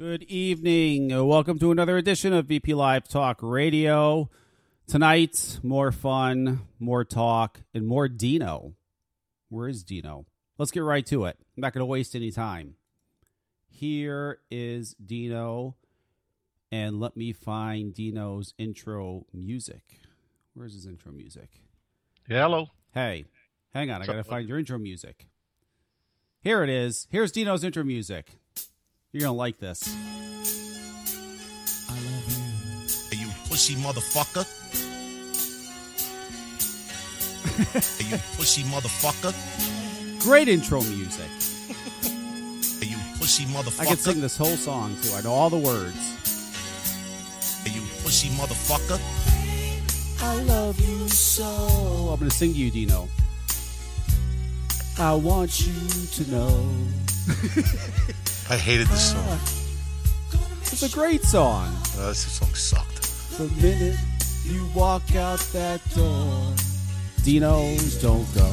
Good evening. Uh, Welcome to another edition of VP Live Talk Radio. Tonight, more fun, more talk, and more Dino. Where is Dino? Let's get right to it. I'm not going to waste any time. Here is Dino, and let me find Dino's intro music. Where's his intro music? Yeah, hello. Hey, hang on. I got to find your intro music. Here it is. Here's Dino's intro music. You're going to like this. I love you. Hey, you pussy motherfucker. hey, you pussy motherfucker. Great intro music. Hey, you pussy motherfucker. I could sing this whole song too. I know all the words. Hey, you pussy motherfucker. I love you so. Oh, I'm going to sing to you, Dino. I want you to know. I hated this song. It's a great song. Uh, this song sucked. The minute you walk out that door, Dino's don't go.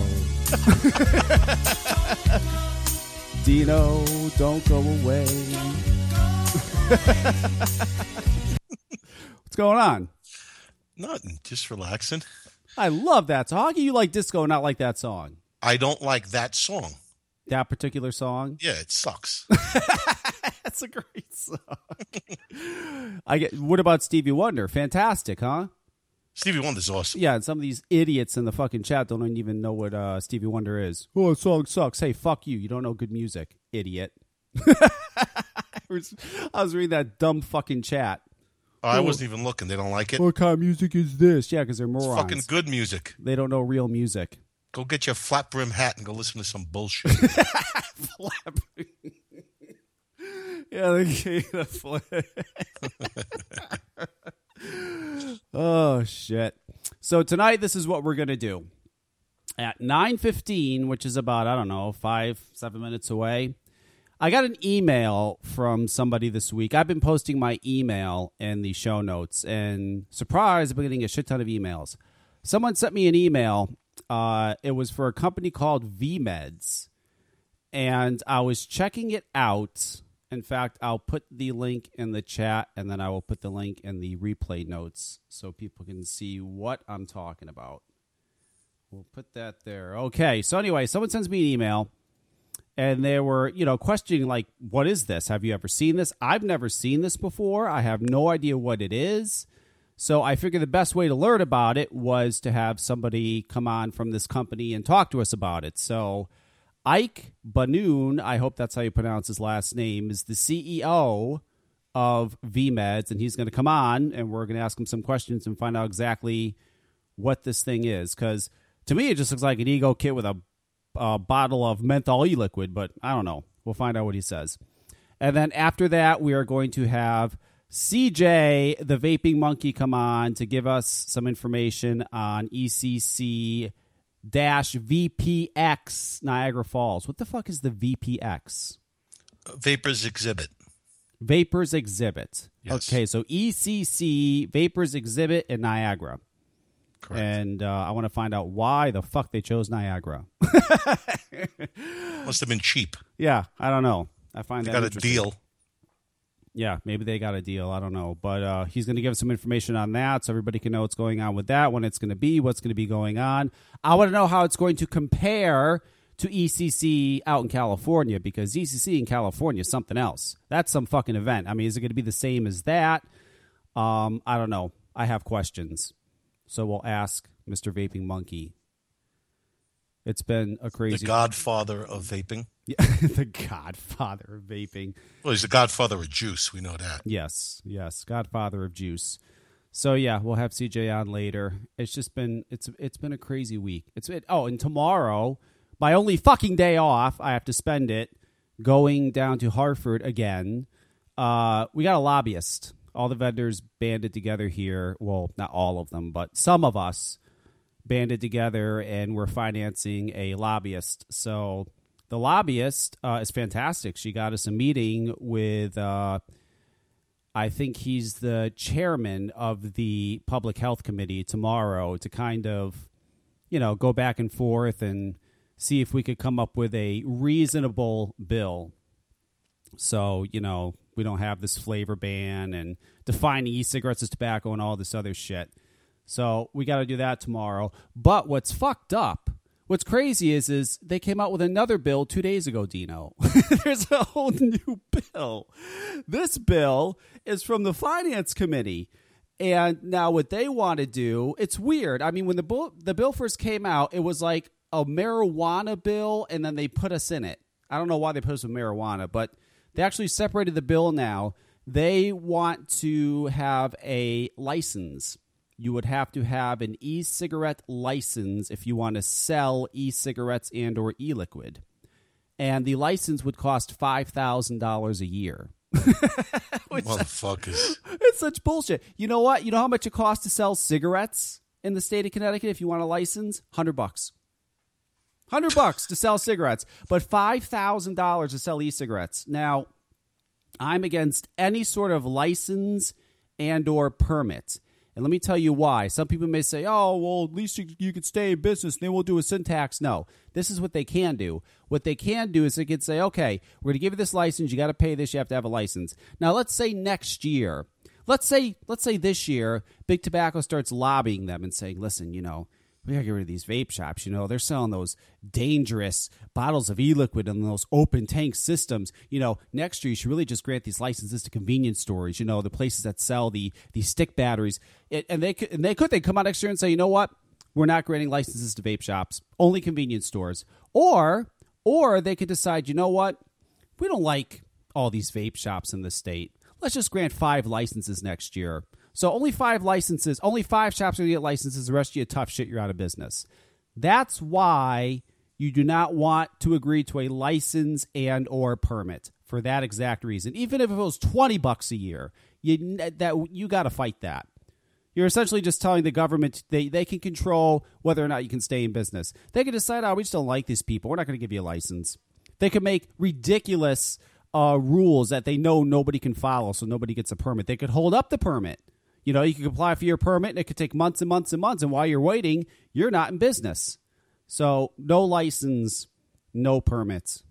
Dino, don't go away. What's going on? Nothing. Just relaxing. I love that song. How can you like disco and not like that song? I don't like that song. That particular song? Yeah, it sucks. That's a great song. I get. What about Stevie Wonder? Fantastic, huh? Stevie Wonder's awesome. Yeah, and some of these idiots in the fucking chat don't even know what uh, Stevie Wonder is. Oh, the song sucks. Hey, fuck you. You don't know good music, idiot. I, was, reading that dumb fucking chat. Oh, I wasn't even looking. They don't like it. What kind of music is this? Yeah, because they're It's morons. fucking good music. They don't know real music. Go get your flat brim hat and go listen to some bullshit. Yeah, they gave the flip. oh shit. So tonight this is what we're gonna do. At nine fifteen, which is about, I don't know, five, seven minutes away. I got an email from somebody this week. I've been posting my email in the show notes, and surprise, I've been getting a shit ton of emails. Someone sent me an email. Uh, it was for a company called VMeds and I was checking it out. In fact, I'll put the link in the chat and then I will put the link in the replay notes so people can see what I'm talking about. We'll put that there. Okay. So, anyway, someone sends me an email and they were, you know, questioning, like, what is this? Have you ever seen this? I've never seen this before. I have no idea what it is. So I figured the best way to learn about it was to have somebody come on from this company and talk to us about it. So Ike Banoun, I hope that's how you pronounce his last name, is the CEO of VMeds, and he's going to come on and we're going to ask him some questions and find out exactly what this thing is. Because to me, it just looks like an eGo kit with a, a bottle of menthol e liquid, but I don't know. We'll find out what he says. And then after that, we are going to have CJ, the vaping monkey, come on to give us some information on ECC dash VPX Niagara Falls. What the fuck is the VPX? Vapors exhibit. Vapors Exhibit. Yes. Okay, so ECC Vapors Exhibit in Niagara. Correct. And uh, I want to find out why the fuck they chose Niagara. Must have been cheap. yeah, I don't know. I find They that got a deal. Yeah, maybe they got a deal. I don't know. But uh, he's going to give us some information on that so everybody can know what's going on with that, when it's going to be, what's going to be going on. I want to know how it's going to compare to ECC out in California because ECC in California is something else. That's some fucking event. I mean, is it going to be the same as that? Um, I don't know. I have questions. So we'll ask Mr. Vaping Monkey. It's been a crazy. The crazy. godfather of vaping. Yeah, the godfather of vaping. Well, he's the godfather of juice. We know that. Yes, yes, Godfather of Juice. So yeah, we'll have CJ on later. It's just been it's it's been a crazy week. It's it, oh, and tomorrow, my only fucking day off, I have to spend it going down to Hartford again. Uh, we got a lobbyist. All the vendors banded together here. Well, not all of them, but some of us banded together, and we're financing a lobbyist. So the lobbyist uh, is fantastic. She got us a meeting with. Uh, I think he's the chairman of the public health committee tomorrow to kind of, you know, go back and forth and see if we could come up with a reasonable bill. So, you know, we don't have this flavor ban and defining e-cigarettes as tobacco and all this other shit. So we got to do that tomorrow. But what's fucked up, what's crazy is, is they came out with another bill two days ago. Dino, there's a whole new bill. This bill is from the finance committee. And now what they want to do, it's weird. I mean, when the bill, the bill first came out, it was like a marijuana bill, and then they put us in it. I don't know why they put us with marijuana, but they actually separated the bill now. They want to have a license. You would have to have an e-cigarette license if you want to sell e-cigarettes and or e-liquid. And the license would cost $5,000 a year. Motherfuckers. It's such bullshit. You know what? You know how much it costs to sell cigarettes in the state of Connecticut if you want a license? 100 bucks. 100 bucks to sell cigarettes, but $5,000 to sell e-cigarettes. Now, I'm against any sort of license and or permit. And let me tell you why. Some people may say, "Oh, well, at least you, you could stay in business. Then we'll do a syntax. No, this is what they can do. What they can do is they could say, "Okay, we're going to give you this license. You got to pay this. You have to have a license." Now, let's say next year, let's say let's say this year, Big Tobacco starts lobbying them and saying, "Listen, you know, we gotta get rid of these vape shops. You know, they're selling those dangerous bottles of e-liquid and those open tank systems. You know, next year you should really just grant these licenses to convenience stores. You know, the places that sell the these stick batteries. It, and they could, and they could they come out next year and say, you know what, we're not granting licenses to vape shops, only convenience stores. Or or they could decide, you know what, we don't like all these vape shops in the state. Let's just grant five licenses next year. So only five licenses, only five shops are going to get licenses. The rest of you tough shit, you're out of business. That's why you do not want to agree to a license and or permit for that exact reason. Even if it was twenty bucks a year, you that you got to fight that. You're essentially just telling the government they, they can control whether or not you can stay in business. They can decide, oh, we just don't like these people. We're not going to give you a license. They can make ridiculous uh, rules that they know nobody can follow, so nobody gets a permit. They could hold up the permit. You know, you can apply for your permit and it could take months and months and months. And while you're waiting, you're not in business. So, no license, no permits.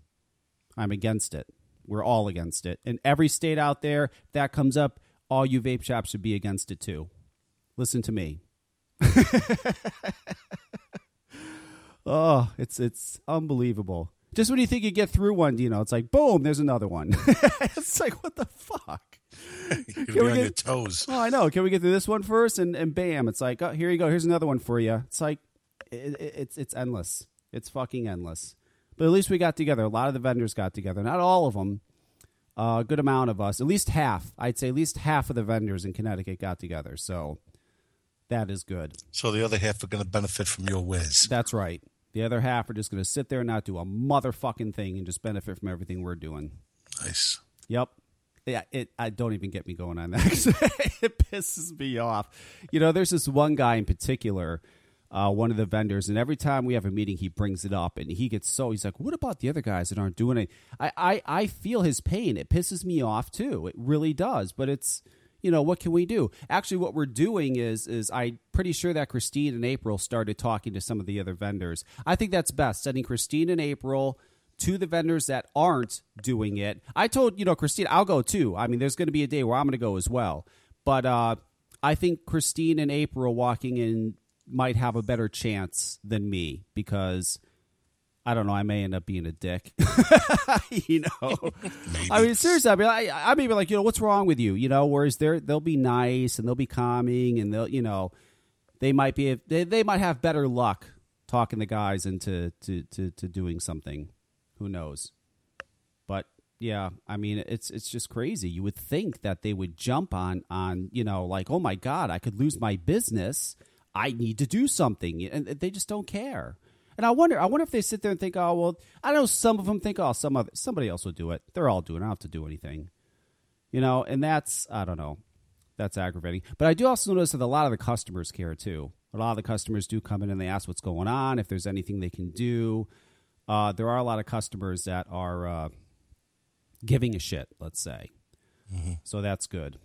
I'm against it. We're all against it. And every state out there, if that comes up, all you vape shops should be against it too. Listen to me. oh, it's it's unbelievable. Just when you think you get through one, you know, it's like boom, there's another one. it's like what the fuck. You're we on get- your toes. Oh, I know. Can we get through this one first? And and bam, it's like, oh, here you go. Here's another one for you. It's like, it, it, it's it's endless. It's fucking endless. But at least we got together. A lot of the vendors got together. Not all of them. a good amount of us. At least half. I'd say at least half of the vendors in Connecticut got together. So that is good. So the other half are going to benefit from your whiz. That's right. The other half are just going to sit there and not do a motherfucking thing and just benefit from everything we're doing. Nice. Yep. Yeah, it. I don't even get me going on that. it pisses me off. You know, there's this one guy in particular, uh, one of the vendors, and every time we have a meeting, he brings it up, and he gets so he's like, "What about the other guys that aren't doing it?" I, I, I feel his pain. It pisses me off too. It really does. But it's, you know, what can we do? Actually, what we're doing is, is I'm pretty sure that Christine and April started talking to some of the other vendors. I think that's best. Sending Christine and April to the vendors that aren't doing it. I told, you know, Christine, I'll go too. I mean, there's going to be a day where I'm going to go as well. But uh, I think Christine and April walking in might have a better chance than me because I don't know. I may end up being a dick. you know, I mean, seriously, I mean, I, I may be like, you know, what's wrong with you? You know, whereas they're they'll be nice and they'll be calming and they'll, you know, they might be they, they might have better luck talking the guys into to, to, to doing something. Who knows? But yeah, I mean, it's it's just crazy. You would think that they would jump on on you know like, oh my god, I could lose my business. I need to do something, and they just don't care. And I wonder, I wonder if they sit there and think, oh well, I know some of them think, oh, some of somebody else will do it. They're all doing. it. I don't have to do anything, you know. And that's I don't know, that's aggravating. But I do also notice that a lot of the customers care too. A lot of the customers do come in and they ask what's going on, if there's anything they can do. Uh, there are a lot of customers that are uh, giving a shit. Let's say, so that's good.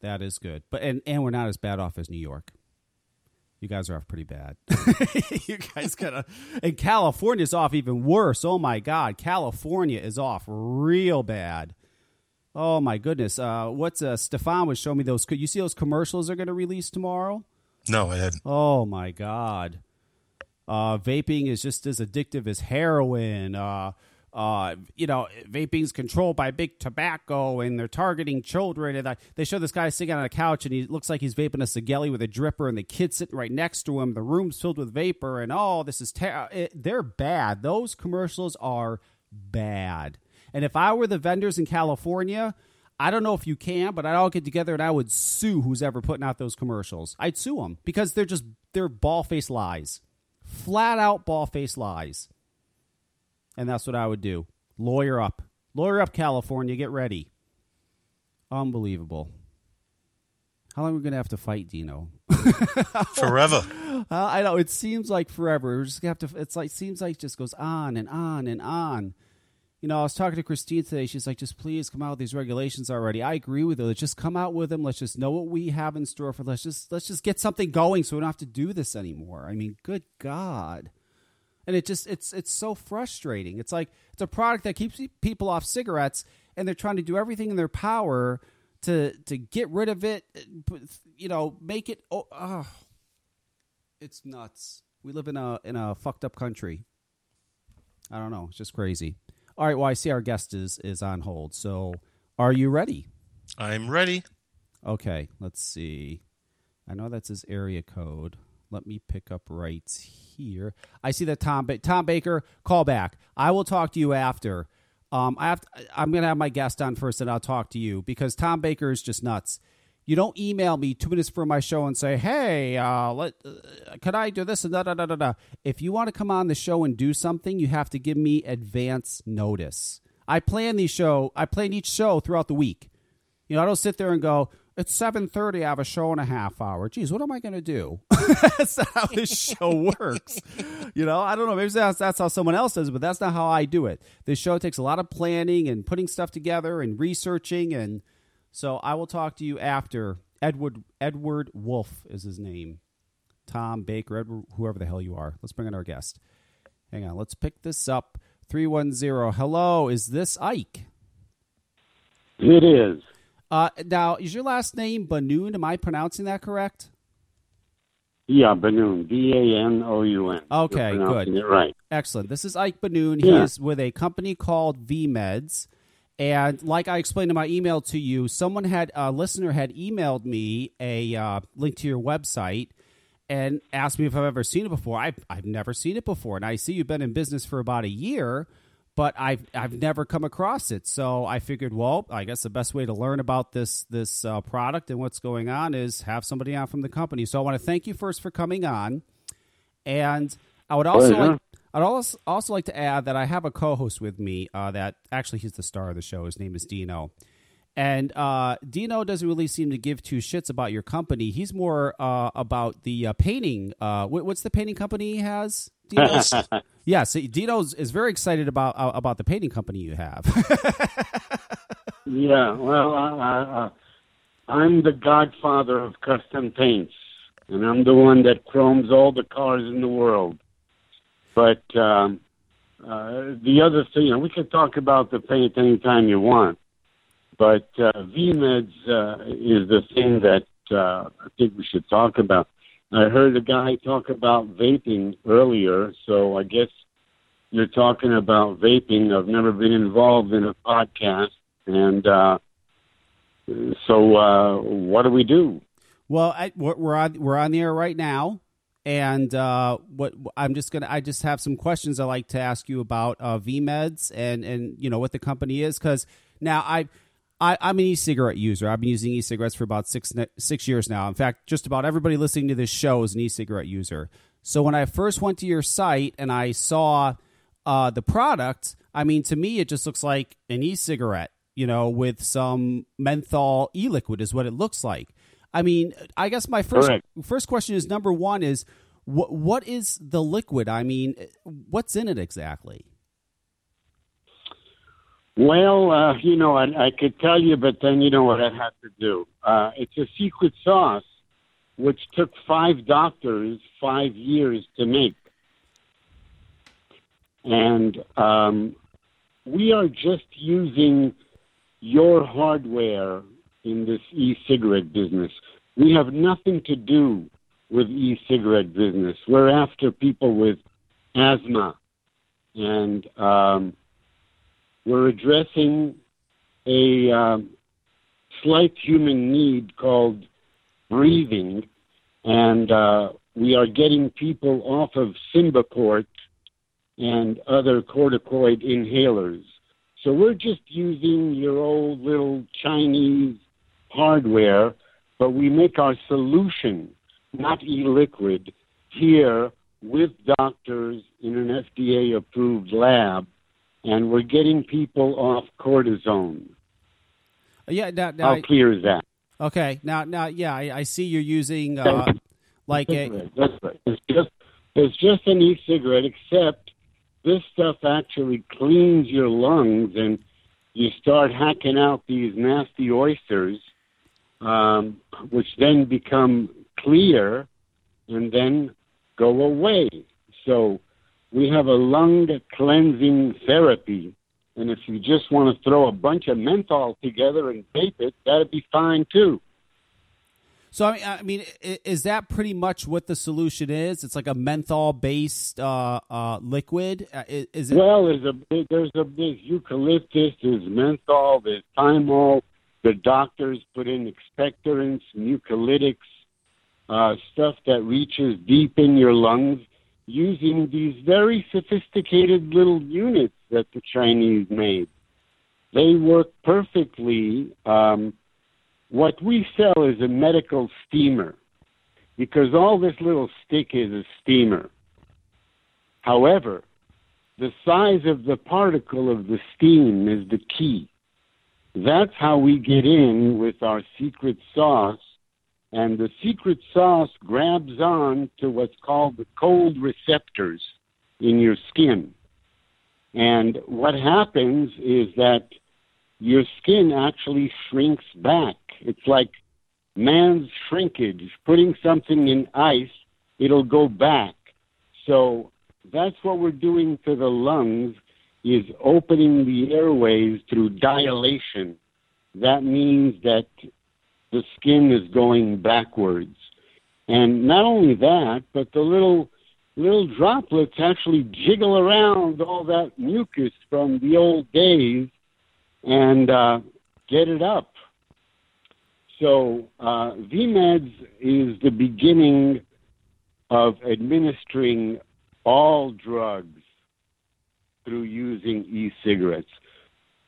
That is good. But and and we're not as bad off as New York. You guys are off pretty bad. you guys gotta and California's off even worse. Oh my god, California is off real bad. Oh my goodness! Uh, what's uh, Stefan was showing me those? Could you see those commercials they're going to release tomorrow? No, I hadn't. Oh my god! Uh, vaping is just as addictive as heroin. Uh, uh, you know, vaping's controlled by big tobacco, and they're targeting children. And I, they show this guy sitting on a couch, and he looks like he's vaping a cigelli with a dripper, and the kid sitting right next to him. The room's filled with vapor, and oh, this is ter- it, they're bad. Those commercials are bad. And if I were the vendors in California, I don't know if you can, but I'd all get together and I would sue who's ever putting out those commercials. I'd sue them because they're just they're ball faced lies, flat out ball faced lies. And that's what I would do. Lawyer up, lawyer up, California. Get ready. Unbelievable. How long are we gonna have to fight, Dino? Forever. Uh, I know it seems like forever. We're just gonna have to. It's like seems like it just goes on and on and on. You know, I was talking to Christine today. She's like, "Just please come out with these regulations already." I agree with her. Let's just come out with them. Let's just know what we have in store for. Let's just let's just get something going so we don't have to do this anymore. I mean, good God. And it just it's it's so frustrating. It's like it's a product that keeps people off cigarettes, and they're trying to do everything in their power to to get rid of it. Uh, you know, make it. Oh, oh it's nuts. We live in a in a fucked up country. I don't know. It's just crazy. All right. Well, I see our guest is is on hold. So, are you ready? I'm ready. Okay. Let's see. I know that's his area code. Let me pick up right here. I see that Tom ba- Tom Baker. Call back. I will talk to you after. Um, I have. To, I'm going to have my guest on first, and I'll talk to you because Tom Baker is just nuts. You don't email me two minutes for my show and say, "Hey, uh, let, uh, could I do this?" And da da da da da. If you want to come on the show and do something, you have to give me advance notice. I plan these show. I plan each show throughout the week. You know, I don't sit there and go, "It's seven thirty. I have a show in a half hour." Geez, what am I going to do? that's not how this show works. you know, I don't know. Maybe that's that's how someone else does it, but that's not how I do it. This show takes a lot of planning and putting stuff together and researching and so I will talk to you after. Edward Edward Wolf is his name. Tom Baker, Edward, whoever the hell you are. Let's bring in our guest. Hang on, let's pick this up. 310. Hello, is this Ike? It is. Uh, now, is your last name Banoun? Am I pronouncing that correct? Yeah, Banoun. B A N O U N. Okay, good. Right. Excellent. This is Ike Banoun. He Yeah. is with a company called VMeds. And like I explained in my email to you, someone had a listener had emailed me a uh, link to your website and asked me if I've ever seen it before. I've I've never seen it before, and I see you've been in business for about a year, but I've I've never come across it. So I figured, well, I guess the best way to learn about this this uh, product and what's going on is have somebody on from the company. So I want to thank you first for coming on, and I would also like I'd also, also like to add that I have a co-host with me. Uh, that actually he's the star of the show. His name is Dino, and uh, Dino doesn't really seem to give two shits about your company. He's more uh, about the uh, painting. Uh, what's the painting company he has? Dino? yeah, so Dino is very excited about uh, about the painting company you have. Yeah, well, I, I, I, I'm the godfather of custom paints, and I'm the one that chromes all the cars in the world. But um, uh, the other thing, you know, we can talk about the paint anytime you want, but uh, VMeds uh, is the thing that uh, I think we should talk about. I heard a guy talk about vaping earlier, so I guess you're talking about vaping. I've never been involved in a podcast, and uh, so uh, what do we do? Well, I, we're on we're on the air right now, and uh, what I'm just gonna I just have some questions I like to ask you about uh, VMeds and and you know what the company is because now I. I, I'm an e-cigarette user. I've been using e-cigarettes for about six six years now. In fact, just about everybody listening to this show is an e-cigarette user. So when I first went to your site and I saw uh, the product, I mean, to me, it just looks like an e-cigarette, you know, with some menthol e-liquid is what it looks like. I mean, I guess my first Correct. first question is number one is what what is the liquid? I mean, what's in it exactly? Well, uh, you know, I, I could tell you, but then you know what I'd have to do. Uh, it's a secret sauce, which took five doctors five years to make. And um, we are just using your hardware in this e-cigarette business. We have nothing to do with e-cigarette business. We're after people with asthma, and um, we're addressing a um, slight human need called breathing, and uh, we are getting people off of Symbicort and other corticoid inhalers. So we're just using your old little Chinese hardware, but we make our solution, not e-liquid, here with doctors in an FDA approved lab, and we're getting people off cortisone. Yeah. Now, now How I- clear is that? okay. Now, now, yeah, I, I see you're using uh, like a. That's right. It's just it's just an e-cigarette, except this stuff actually cleans your lungs, and you start hacking out these nasty oysters, um, which then become clear, and then go away. So we have a lung cleansing therapy. And if you just want to throw a bunch of menthol together and vape it, that'd be fine too. So I mean, I mean, is that pretty much what the solution is? It's like a menthol-based uh, uh, liquid. Uh, is it? Well, there's a big, there's a big eucalyptus, there's menthol, there's thymol. The doctors put in expectorants, mucolytics, uh, stuff that reaches deep in your lungs using these very sophisticated little units that the Chinese made. They work perfectly. Um, what we sell is a medical steamer because all this little stick is a steamer. However, the size of the particle of the steam is the key. That's how we get in with our secret sauce. And the secret sauce grabs on to what's called the cold receptors in your skin. And what happens is that your skin actually shrinks back. It's like man's shrinkage. Putting something in ice, it'll go back. So that's what we're doing to the lungs is opening the airways through dilation. That means that the skin is going backwards. And not only that, but the little little droplets actually jiggle around all that mucus from the old days and uh, get it up. So uh, VMEDS is the beginning of administering all drugs through using e-cigarettes.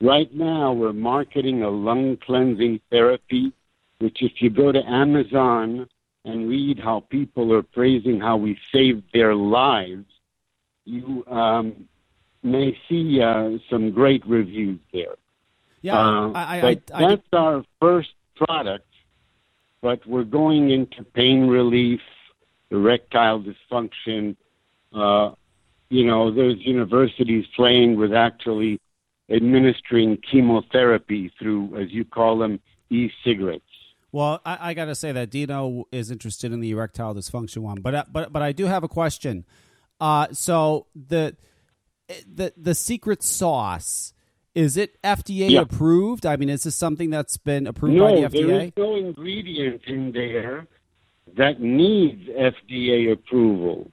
Right now, we're marketing a lung cleansing therapy, which if you go to Amazon and read how people are praising how we saved their lives, you um, may see uh, some great reviews there. yeah, Uh, I, I, I, that's our first product, but we're going into pain relief, erectile dysfunction. Uh, you know, there's universities playing with actually administering chemotherapy through, as you call them, e-cigarettes. Well, I, I got to say that Dino is interested in the erectile dysfunction one, but uh, but but I do have a question. Uh, so the the the secret sauce is it FDA Yeah. approved? I mean, is this something that's been approved no, by the there FDA? is no ingredient in there that needs FDA approval.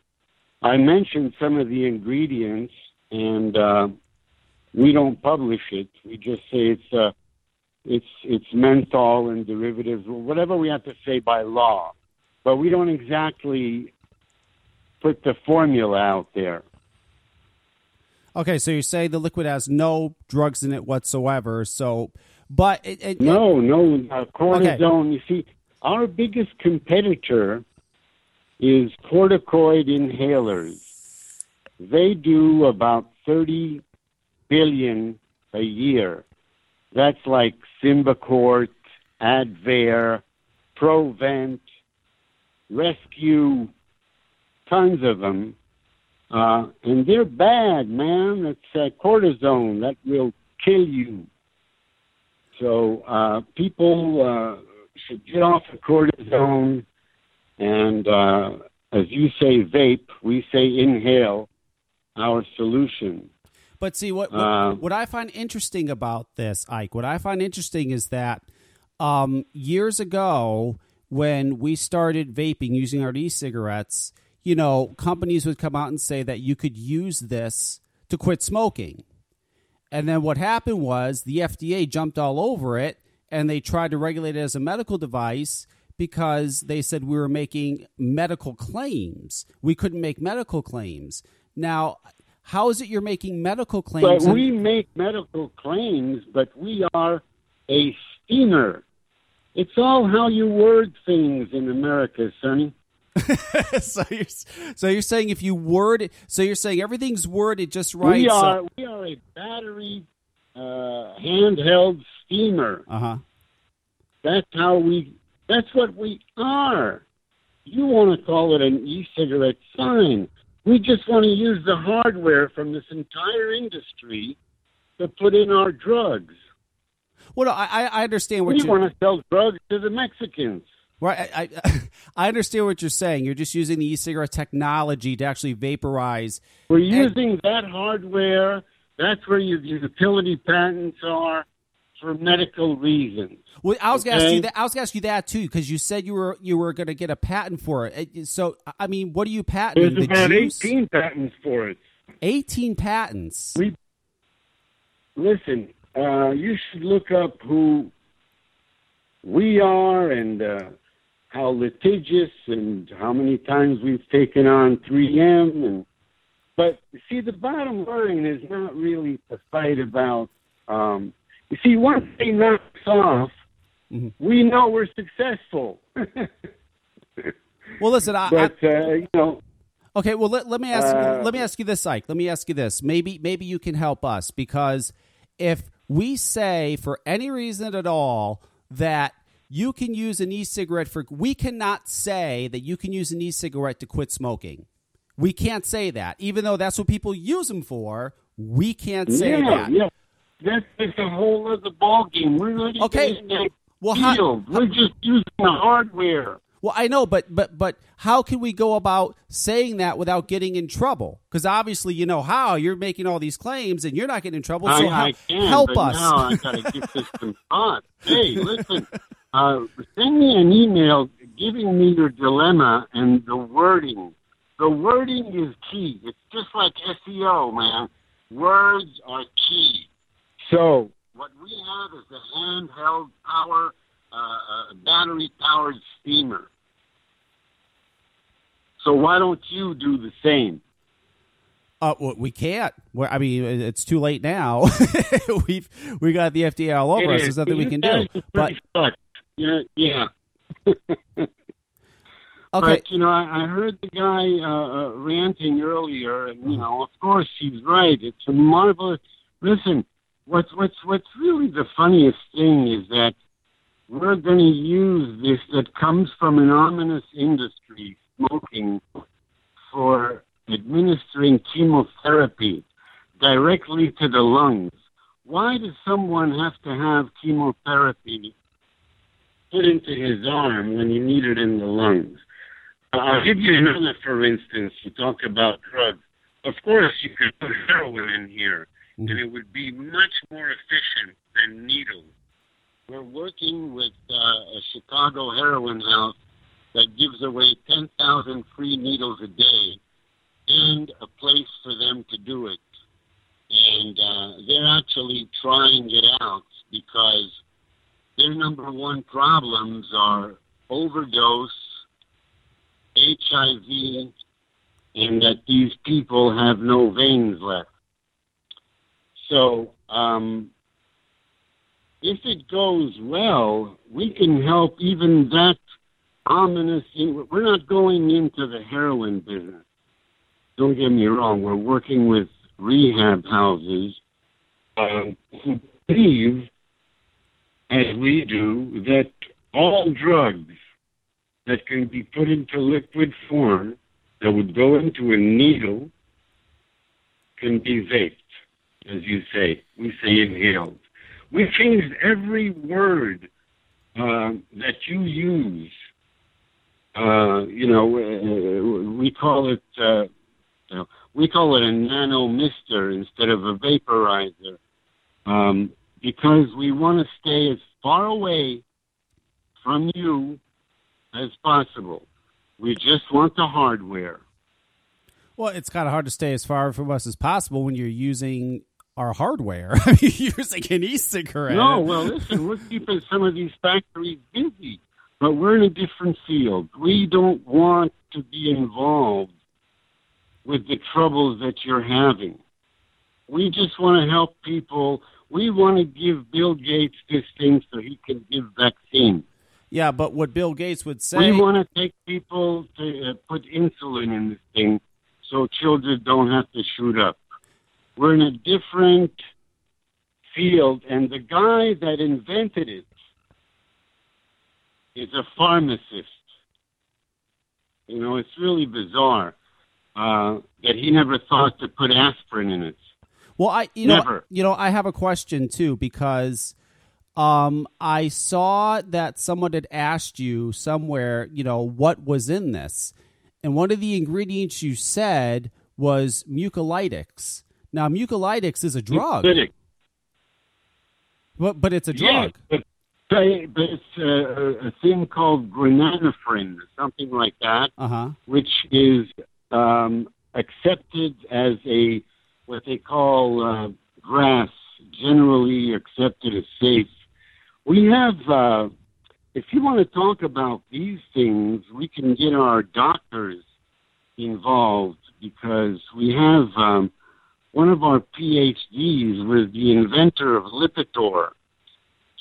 I mentioned some of the ingredients, and uh, we don't publish it. We just say it's uh, it's it's menthol and derivatives, whatever we have to say by law. But we don't exactly put the formula out there. Okay, so you say the liquid has no drugs in it whatsoever. So, but it, it, No, no, uh, cortisone. You see, our biggest competitor is corticoid inhalers. They do about 30 billion a year. That's like Symbicort, Advair, Provent, Rescue, tons of them. Uh, and they're bad, man. It's uh, cortisone that will kill you. So uh, people uh, should get off the cortisone, and uh, as you say, vape. We say inhale. Our solution. But see what what, Uh, what I find interesting about this, Ike. What I find interesting is that um, years ago, when we started vaping using our e-cigarettes, you know, companies would come out and say that you could use this to quit smoking. And then what happened was the FDA jumped all over it and they tried to regulate it as a medical device because they said we were making medical claims. We couldn't make medical claims. Now, how is it you're making medical claims? and- we make medical claims, but we are a steamer. It's all how you word things in America, Sonny. so you're so you're saying if you word it, so you're saying everything's worded just right. we so- are we are a battery uh, handheld steamer. uh-huh. That's how we. That's what we are. You want to call it an e-cigarette sign? We just want to use the hardware from this entire industry to put in our drugs. Well, I I- understand what We you want to sell drugs to the Mexicans. right. I, I I understand what you're saying. You're just using the e-cigarette technology to actually vaporize. We're using that hardware. That's where your utility patents are for medical reasons. Well, I was going to ask you that. I was going to ask you that too because you said you were you were going to get a patent for it. So, I mean, what are you patenting? There's the about juice? 18 patents for it. 18 patents. We listen. Uh, you should look up who we are and uh, how litigious and how many times we've taken on 3M. And but see, the bottom line is not really to fight about. Um, you see, once they knock us off, Mhm. we know we're successful. Well, listen, I, I, but uh, you know, Okay, well let, let me ask Uh, let me ask you this, Ike. Let me ask you this. Maybe maybe you can help us because if we say for any reason at all that you can use an e-cigarette for we cannot say that you can use an e-cigarette to quit smoking. We can't say that. Even though that's what people use them for, we can't say yeah, that. yeah. That's just a whole other ballgame. We're not even Okay. in that Well, how- field. We're just using the hardware. Well, I know, but but but how can we go about saying that without getting in trouble? Because obviously, you know how you're making all these claims and you're not getting in trouble. So I, I can, help us. now I gotta get this some thought. Hey, listen, uh, send me an email giving me your dilemma and the wording. The wording is key. It's just like SEO, man. Words are key. So what we have is a handheld power, uh, uh, battery-powered steamer. So why don't you do the same? Uh, well, we can't. We're, I mean, it's too late now. We've we got the FDA all over It us. is. There's nothing we can do. But pretty yeah, yeah. okay, But you know, I, I heard the guy uh, uh, ranting earlier, and you know, of course he's right. It's a marvelous. Listen, what's what's what's really the funniest thing is that we're going to use this that comes from an ominous industry, smoking, for administering chemotherapy directly to the lungs. Why does someone have to have chemotherapy put into his arm when you need it in the lungs? Uh, I'll give you another, for instance. You talk about drugs. Of course, you could put heroin in here, and it would be much more efficient than needles. We're working with uh, a Chicago heroin house that gives away 10,000 free needles a day and a place for them to do it. And uh, they're actually trying it out because their number one problems are overdose, HIV, and that these people have no veins left. So, um, if it goes well, we can help even that ominous. We're not going into the heroin business. Don't get me wrong. We're working with rehab houses um, who believe, as we do, that all drugs that can be put into liquid form that would go into a needle can be vaped, as you say. We say inhaled. We changed every word uh, that you use. Uh, you know, uh, we call it uh, Uh, we call it a nano mister instead of a vaporizer um, because we want to stay as far away from you as possible. We just want the hardware. Well, it's kind of hard to stay as far from us as possible when you're using our hardware. I mean, you're using an e-cigarette. No, well, listen, we're keeping some of these factories busy, but we're in a different field. We don't want to be involved with the troubles that you're having. We just want to help people. We want to give Bill Gates this thing so he can give vaccine. Yeah, but what Bill Gates would say. We want to take people to uh, put insulin in this thing so children don't have to shoot up. We're in a different field, and the guy that invented it is a pharmacist. You know, it's really bizarre uh, that he never thought to put aspirin in it. Well, I you know you know I have a question too because um, I saw that someone had asked you somewhere, you know, what was in this, and one of the ingredients you said was mucolytics. Now, mucolytics is a drug, but but it's a drug. Yeah, but, but it's a, a thing called grananophrine, something like that. Uh huh. which is um, accepted as a what they call uh, GRAS, generally accepted as safe. We have, uh, if you want to talk about these things, we can get our doctors involved because we have um, one of our PhDs was the inventor of Lipitor.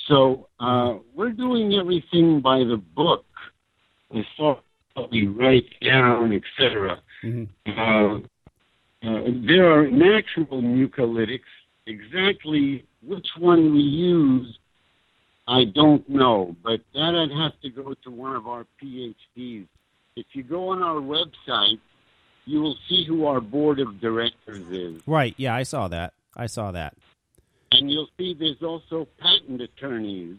So uh, we're doing everything by the book as far as we write down, etc. Mhm. Uh, uh, there are natural mucolytics. Exactly which one we use, I don't know, but that I'd have to go to one of our PhDs. If you go on our website, you will see who our board of directors is. Right. Yeah, I saw that. I saw that. And you'll see there's also patent attorneys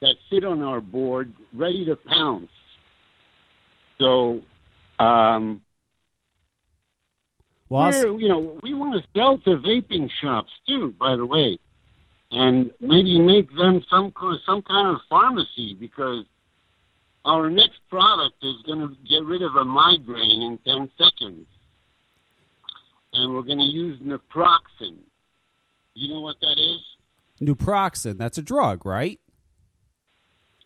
that sit on our board ready to pounce. So, um, Well, you know, we want to sell to vaping shops too, by the way, and maybe make them some some kind of pharmacy because our next product is going to get rid of a migraine in ten seconds, and we're going to use naproxen. You know what that is? Naproxen. That's a drug, right?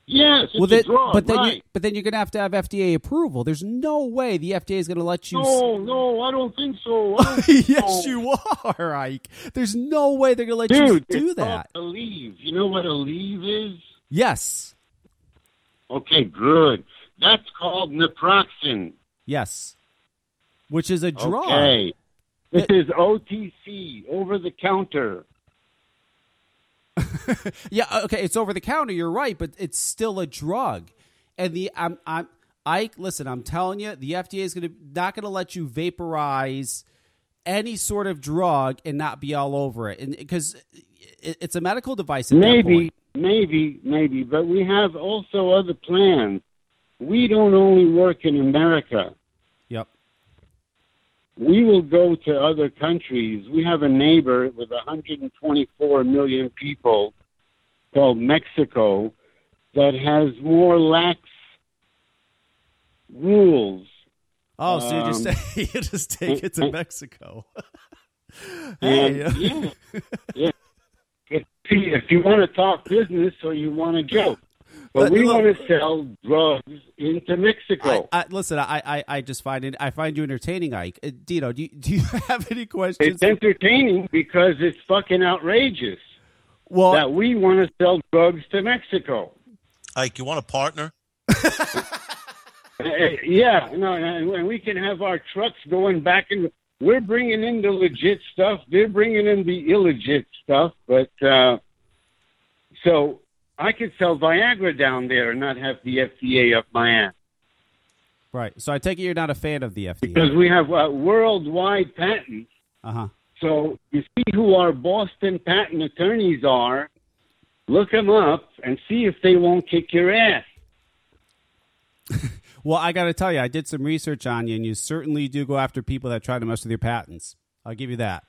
Yes, it's well, a then, drug, but then you, right? but then you're gonna have to have FDA approval. There's no way the FDA is gonna let you. No, no, I don't think so. Don't think yes, so. you are, Ike. There's no way they're gonna let Dude, you do that. Aleve. You know what Aleve is? Yes, Okay, good. That's called naproxen. yes. Which is a drug. Okay. This is OTC, over the counter. Yeah, okay, it's over the counter. You're right, but it's still a drug. And the I'm I'm Ike. Listen, I'm telling you, the FDA is gonna not gonna let you vaporize any sort of drug and not be all over it, and because it, it's a medical device. At that Maybe, point. Maybe, maybe, but we have also other plans. We don't only work in America. Yep. We will go to other countries. We have a neighbor with 124 million people called Mexico that has more lax rules. Oh, so you just Um, you just take it to Mexico. Hey, yeah, yeah. If, if you want to talk business or you want to joke, but But we look- want to sell drugs into Mexico. I, listen, I, I, I just find it. I find you entertaining, Ike. Uh, Dino, do you, do you have any questions? it's entertaining because it's fucking outrageous well, that we want to sell drugs to Mexico. Ike, you want a partner? Uh, yeah, no, and and we can have our trucks going back and we're bringing in the legit stuff. They're bringing in the illegit stuff. But uh, so I could sell Viagra down there and not have the FDA up my ass right. So I take it you're not a fan of the FDA because we have uh, worldwide patents. Uh huh. So you see who our Boston patent attorneys are. Look them up and see if they won't kick your ass. Well, I got to tell you, I did some research on you, and you certainly do go after people that try to mess with your patents. I'll give you that.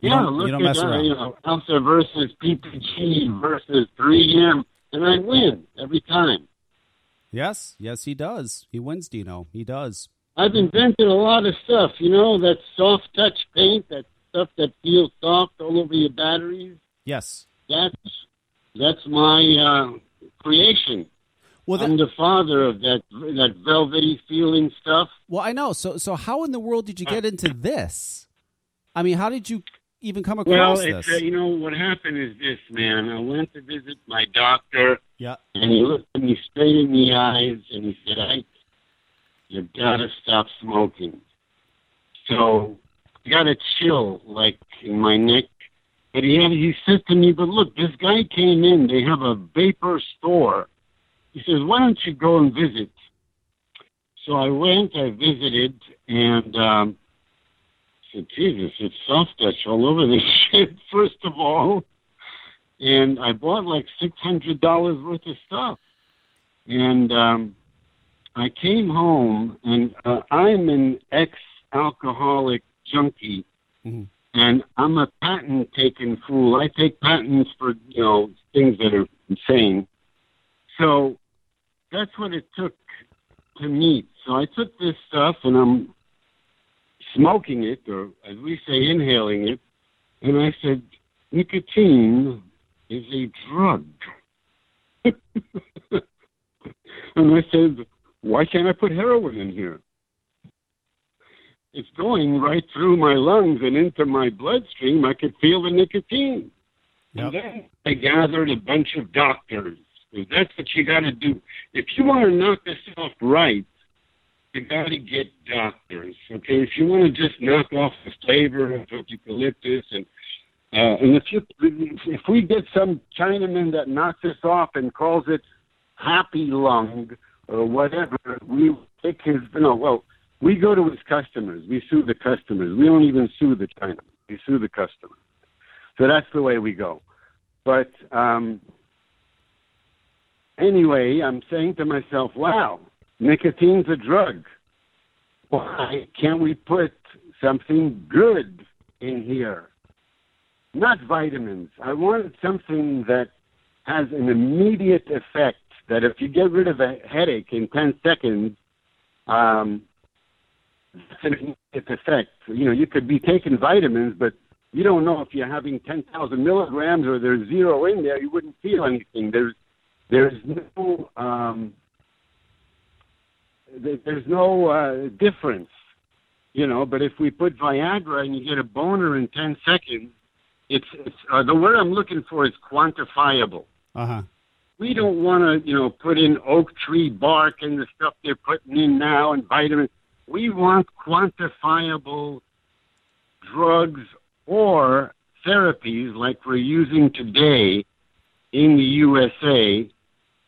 You yeah, don't, look you don't at mess that. around. You know, Alsa versus PPG versus 3M, and I win every time. Yes, yes, he does. He wins, Dino. He does. I've invented a lot of stuff. You know, that soft touch paint, that stuff that feels soft all over your batteries. Yes. That's that's my uh, creation. Well, I'm the father of that that velvety feeling stuff. well, I know. So, so how in the world did you get into this? I mean, how did you even come Well, across it's this? uh, you know what happened is this, man. I went to visit my doctor, yeah. and he looked at me straight in the eyes, and he said, "I, you gotta stop smoking." So I got a chill like in my neck. But he had, he said to me, "But look, this guy came in. They have a vapor store." He says, "Why don't you go and visit?" So I went. I visited, and um, I said, "Jesus, it's soft touch all over this shit." First of all, and I bought like six hundred dollars worth of stuff, and um, I came home, and uh, I'm an ex-alcoholic junkie, Mhm. and I'm a patent-taking fool. I take patents for you know things that are insane. So that's what it took to meet. So I took this stuff, and I'm smoking it, or as we say, inhaling it, and I said, nicotine is a drug. and I said, why can't I put heroin in here? It's going right through my lungs and into my bloodstream. I could feel the nicotine. Yep. And then I gathered a bunch of doctors. That's what you got to do. If you want to knock this off right, you got to get doctors. Okay, if you want to just knock off the flavor of eucalyptus and uh, and if you if we get some Chinaman that knocks this off and calls it happy lung or whatever, we take his no. Well, we go to his customers. We sue the customers. We don't even sue the Chinaman. We sue the customer. So that's the way we go. But um, anyway, I'm saying to myself, wow, nicotine's a drug. Why can't we put something good in here? Not vitamins. I wanted something that has an immediate effect. That if you get rid of a headache in 10 seconds, um, it's an immediate effect. You know, you could be taking vitamins, but you don't know if you're having 10,000 milligrams or there's zero in there. You wouldn't feel anything. There's there's no um, there's no uh, difference, you know. But if we put Viagra and you get a boner in 10 seconds, it's it's uh, the word I'm looking for is quantifiable. Uh huh. We don't want to, you know, put in oak tree bark and the stuff they're putting in now and vitamins. We want quantifiable drugs or therapies like we're using today in the USA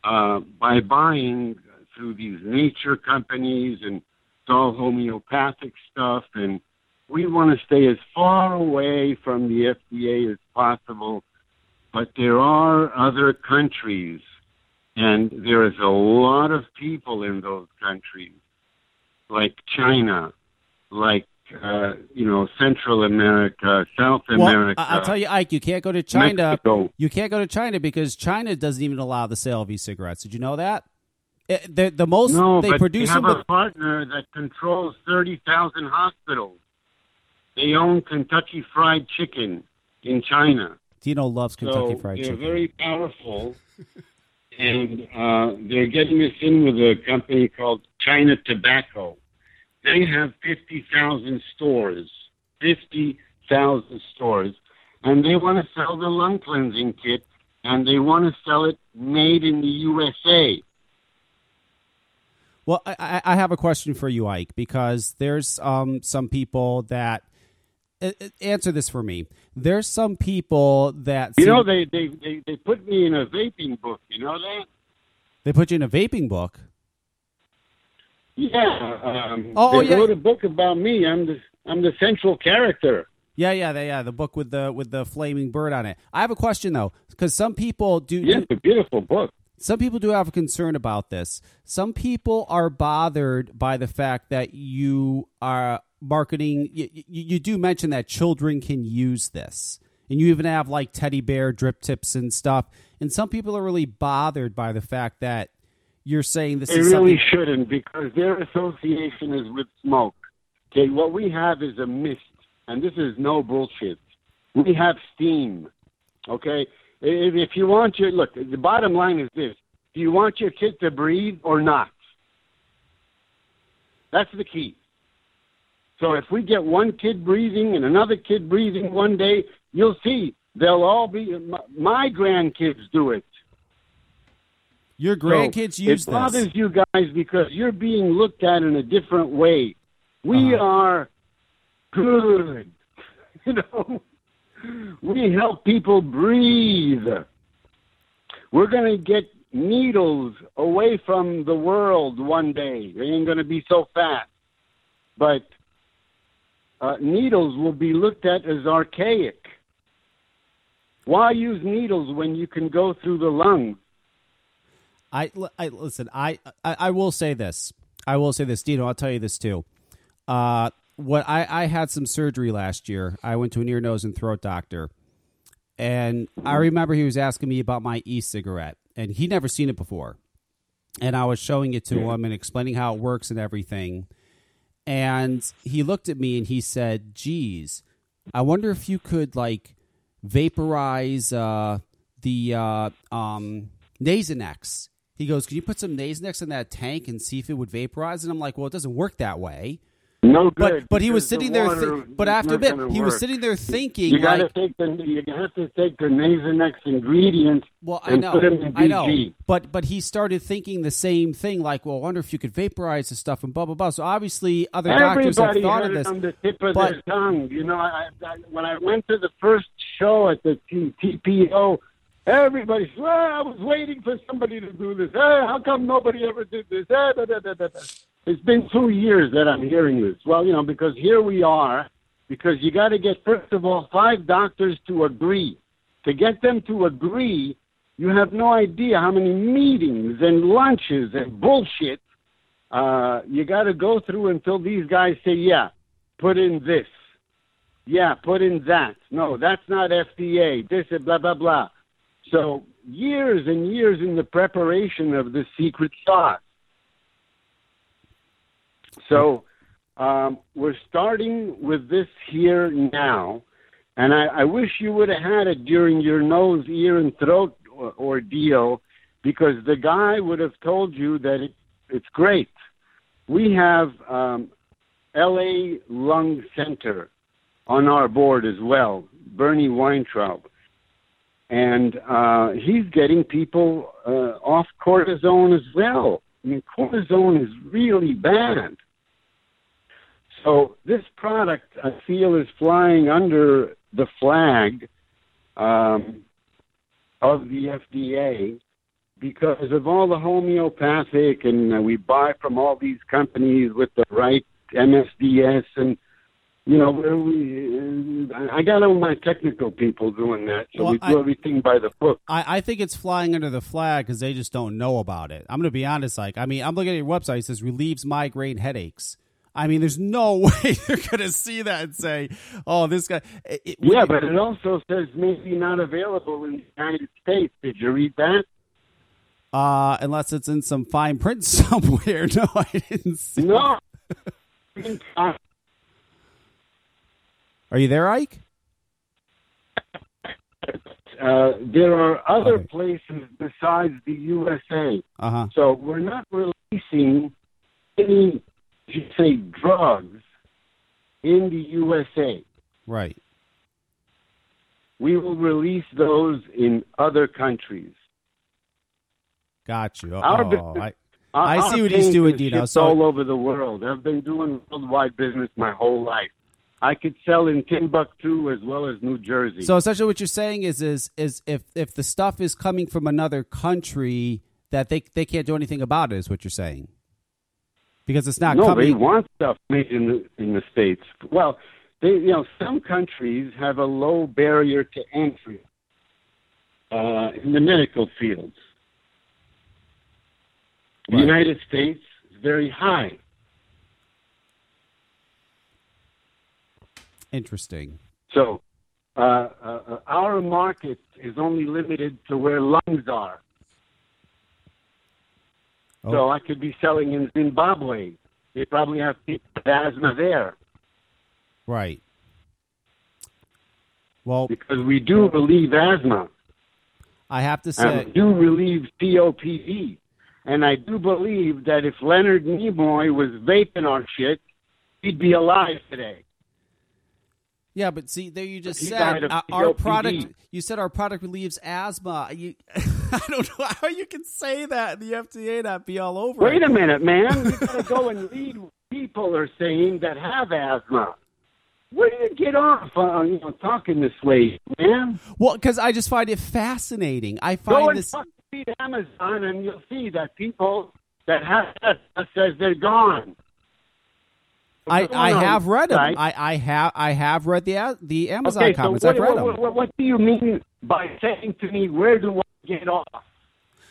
uh, by buying through these nature companies and it's all homeopathic stuff. And we want to stay as far away from the FDA as possible. But there are other countries, and there is a lot of people in those countries, like China, like uh, you know Central America, South Well, America. I'll tell you, Ike, you can't go to China. Mexico. You can't go to China because China doesn't even allow the sale of e-cigarettes. Did you know that? It, the, the most No, they but produce they have a partner that controls thirty thousand hospitals. They own Kentucky Fried Chicken in China. Dino loves Kentucky so Fried they're Chicken. very powerful, and uh, they're getting us in with a company called China Tobacco. They have fifty thousand stores, fifty thousand stores, and they want to sell the lung cleansing kit, and they want to sell it made in the USA. Well, I, I have a question for you, Ike, because there's um, some people that answer this for me. There's some people that You know, they, they, they, they put me in a vaping book. You know that? they put you in a vaping book. Yeah. Um, Oh, they yeah. wrote a book about me. I'm the I'm the central character. Yeah, yeah, they, yeah. The book with the with the flaming bird on it. I have a question though, because some people do. Yeah, it's a beautiful book. some people do have a concern about this. Some people are bothered by the fact that you are marketing. You, you, you do mention that children can use this, and you even have like teddy bear drip tips and stuff. And some people are really bothered by the fact that you're saying this They is really something. shouldn't because their association is with smoke. Okay, what we have is a mist, and this is no bullshit. We have steam. Okay, if, if you want your look, the bottom line is this: Do you want your kid to breathe or not? That's the key. So if we get one kid breathing and another kid breathing one day, you'll see they'll all be. My, my grandkids do it. Your grandkids So use it bothers this. you guys because you're being looked at in a different way. We Uh-huh. are good. You know, we help people breathe. We're going to get needles away from the world one day. They ain't going to be so fast. But uh, needles will be looked at as archaic. Why use needles when you can go through the lungs? I, I listen. I, I I will say this. I will say this, Dino. I'll tell you this too. Uh, what I I had some surgery last year. I went to an ear, nose, and throat doctor, and I remember he was asking me about my e-cigarette, and he'd never seen it before, and I was showing it to him and explaining how it works and everything, and he looked at me and he said, "Geez, I wonder if you could like vaporize uh, the uh, um, Nasonex." He goes, "Can you put some Nasonex in that tank and see if it would vaporize?" And I'm like, "Well, it doesn't work that way." No But good. but he was because the sitting there. Thi- but after a bit, he was sitting there thinking, You got to like, take the you have to take the Nasonex ingredients "Well, I and know, put them in I know." But but he started thinking the same thing, like, "Well, I wonder if you could vaporize the stuff and blah blah blah." So obviously, other doctors have thought of this. on the tip of but- their tongue. You know, I, I, when I went to the first show at the T- TPO, everybody well, I was waiting for somebody to do this. Hey, how come nobody ever did this? Da, da, da, da, da. It's been two years that I'm hearing this. Well, you know, because here we are, because you got to get, first of all, five doctors to agree. To get them to agree, you have no idea how many meetings and lunches and bullshit uh, you got to go through until these guys say, yeah, put in this. Yeah, put in that. No, that's not FDA. This is blah, blah, blah. So years and years in the preparation of the secret sauce. So um, we're starting with this here now. And I, I wish you would have had it during your nose, ear, and throat or- ordeal because the guy would have told you that it, it's great. We have um, LA Lung Center on our board as well, Bernie Weintraub. And uh, he's getting people uh, off cortisone as well. I mean, cortisone is really bad. So this product, I feel, is flying under the flag um, of the FDA because of all the homeopathic, and uh, we buy from all these companies with the right MSDS, and you know, we, I got all my technical people doing that, so Well, we do I- everything by the book. I, I think it's flying under the flag because they just don't know about it. I'm going to be honest. Like, I mean, I'm looking at your website. It says relieves migraine headaches. I mean, there's no way they're going to see that and say, "Oh, this guy." It, it- Yeah, but it also says maybe not available in the United States. Did you read that? uh, unless it's in some fine print somewhere. No, I didn't see. No. Uh, Are you there, Ike? uh, there are other Okay. places besides the USA. Uh huh. So we're not releasing any, you say, drugs in the USA. Right. We will release those in other countries. Got you. Oh, business- I, I see what he's doing, Dino. So- all over the world. I've been doing worldwide business my whole life. I could sell in Timbuktu as well as New Jersey. So essentially, what you're saying is, is, is if if the stuff is coming from another country, that they they can't do anything about it. Is what you're saying? Because it's not no, coming. they want stuff made in the in the states. Well, they you know some countries have a low barrier to entry uh, in the medical fields. The United States is very high. Interesting. So uh, uh, our market is only limited to where lungs are. Oh. So I could be selling in Zimbabwe. They probably have people with asthma there Right. Well, because we do relieve asthma I have to say, we do relieve COPD. And I do believe that if Leonard Nimoy was vaping our shit, he'd be alive today. Yeah, but see, there you just said uh, our product. You said our product relieves asthma. You, I don't know how you can say that and the FDA not be all over. Wait it. a minute, man. You gotta go and read what people are saying that have asthma. Where do you get off on you know, talking this way, man? Well, because I just find it fascinating. I Go find and this. fucking read Amazon, and you'll see that people that have asthma says they're gone. I, I have read them. right? I, I have I have read the the Amazon okay, comments. so I've what, read what, them. what, what do you mean by saying to me, "Where do I get off"?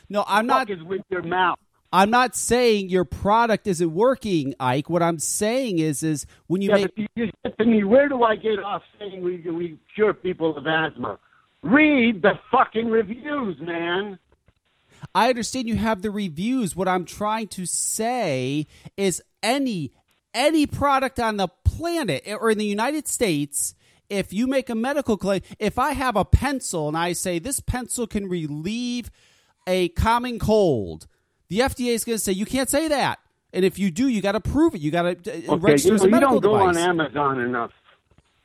No, I'm not. is with your mouth. I'm not saying your product isn't working, Ike. What I'm saying is, is when you Yeah, make but you said to me, "Where do I get off saying we we cure people of asthma?" Read the fucking reviews, man. I understand you have the reviews. What I'm trying to say is any any product on the planet or in the United States, if you make a medical claim, if I have a pencil and I say this pencil can relieve a common cold, the FDA is going to say you can't say that. And if you do, you got to prove it. You got to uh, Okay, register you, as a you medical don't go on. Amazon enough.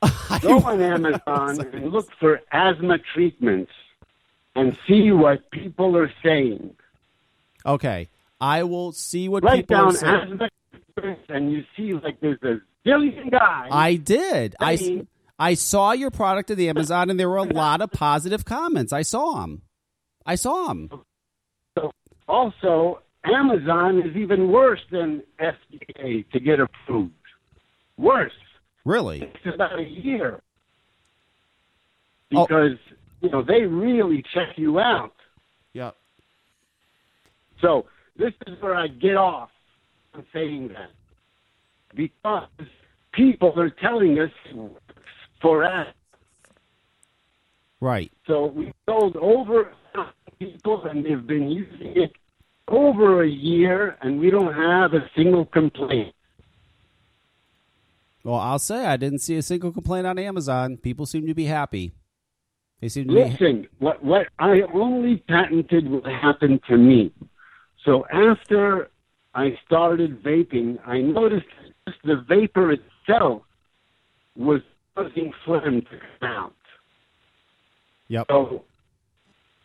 Go on Amazon and look for asthma treatments and see what people are saying. Okay, I will see what Write people are saying. asthma and you see like there's a zillion guys. I did. I, Saying- I saw your product at the Amazon, and there were a lot of positive comments. I saw them. I saw them. So also, Amazon is even worse than FDA to get approved. Worse. Really? It's about a year. Oh. Because, you know, they really check you out. Yeah. So this is where I get off on saying that. Because people are telling us for us. Right. So we sold over people and they've been using it over a year and we don't have a single complaint. Well, I'll say I didn't see a single complaint on Amazon. People seem to be happy. They seem to be. Listen, what what I only patented what happened to me. So after I started vaping, I noticed just the vapor itself was causing phlegm to come out. Yep. So,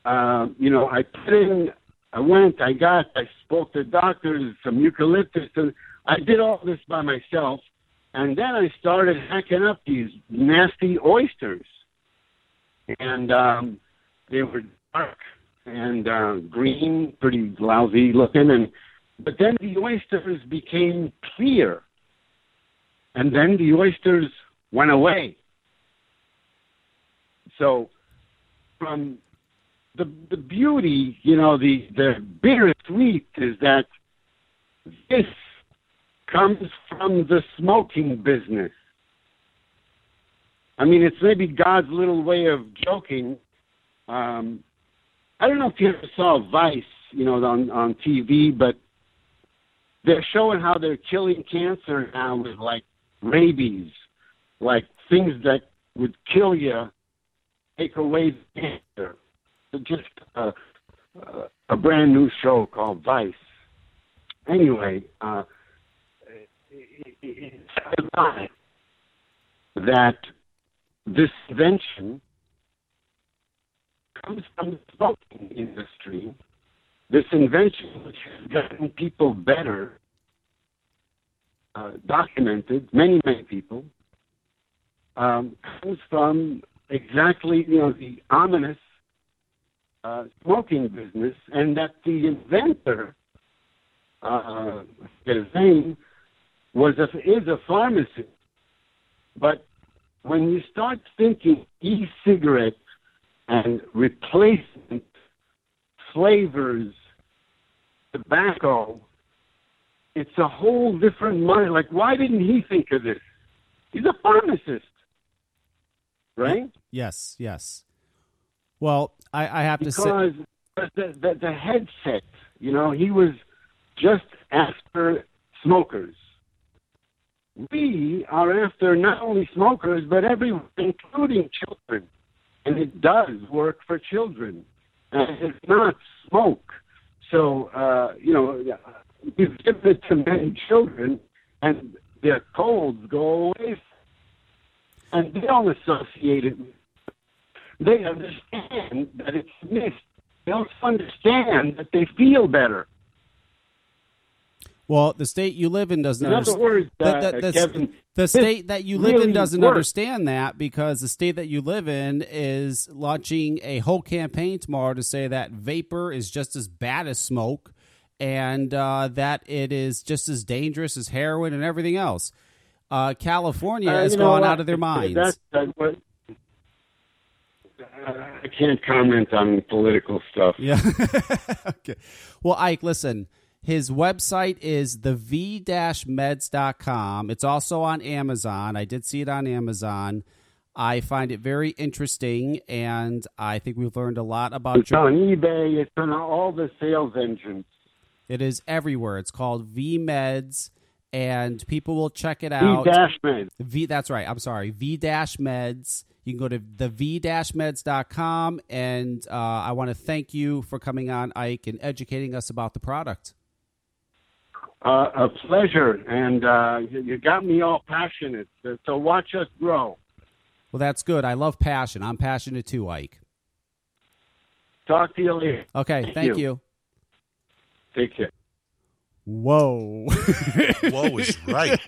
uh, you know, I put in, I went, I got, I spoke to doctors, some eucalyptus, and I did all this by myself. And then I started hacking up these nasty oysters. And um, they were dark and uh, green, pretty lousy looking. And But then the oysters became clear. And then the oysters went away. So, from the the beauty, you know, the the bittersweet is that this comes from the smoking business. I mean, it's maybe God's little way of joking. Um, I don't know if you ever saw Vice, you know, on on TV, but they're showing how they're killing cancer now with like rabies, like things that would kill you, take away the cancer. Just a, a, a brand new show called Vice. Anyway, uh, it, it, it's ironic that this invention comes from the smoking industry. This invention, which has gotten people better, uh, documented, many, many people, um, comes from exactly, you know, the ominous uh, smoking business, and that the inventor, uh, his name, was a, is a pharmacist. But when you start thinking e-cigarette and replacement flavors tobacco, it's a whole different mind. Like, why didn't he think of this? He's a pharmacist, right? Yes, yes. Well, I, I have to say, Because the, the the headset, you know, he was just after smokers. We are after not only smokers but everyone, including children, and it does work for children. And it's not smoke. So, uh, you know, you give it to many children, and their colds go away. And they don't associate it. They understand that it's mist. They also understand that they feel better. Well, the state you live in doesn't In other understand. words, the, uh, the- the- Kevin, the state that you live in doesn't works. understand that because the state that you live in is launching a whole campaign tomorrow to say that vapor is just as bad as smoke and uh, that it is just as dangerous as heroin and everything else. Uh, California Uh, has gone what? out of their minds. I can't comment on political stuff. Yeah. okay. Well, Ike, listen. His website is the v-meds.com. It's also on Amazon. I did see it on Amazon. I find it very interesting, and I think we've learned a lot about It's your. on eBay. It's on all the sales engines. It is everywhere. It's called V Meds, and people will check it out. dash med. V. That's right. I'm sorry. V dash Meds. You can go to the v meds.com, and uh, I want to thank you for coming on, Ike, and educating us about the product. Uh, a pleasure, and uh, you, you got me all passionate. So, so watch us grow. Well, that's good. I love passion. I'm passionate too, Ike. Talk to you later. Okay, Thank thank you. you. Take care. Whoa. Whoa is right.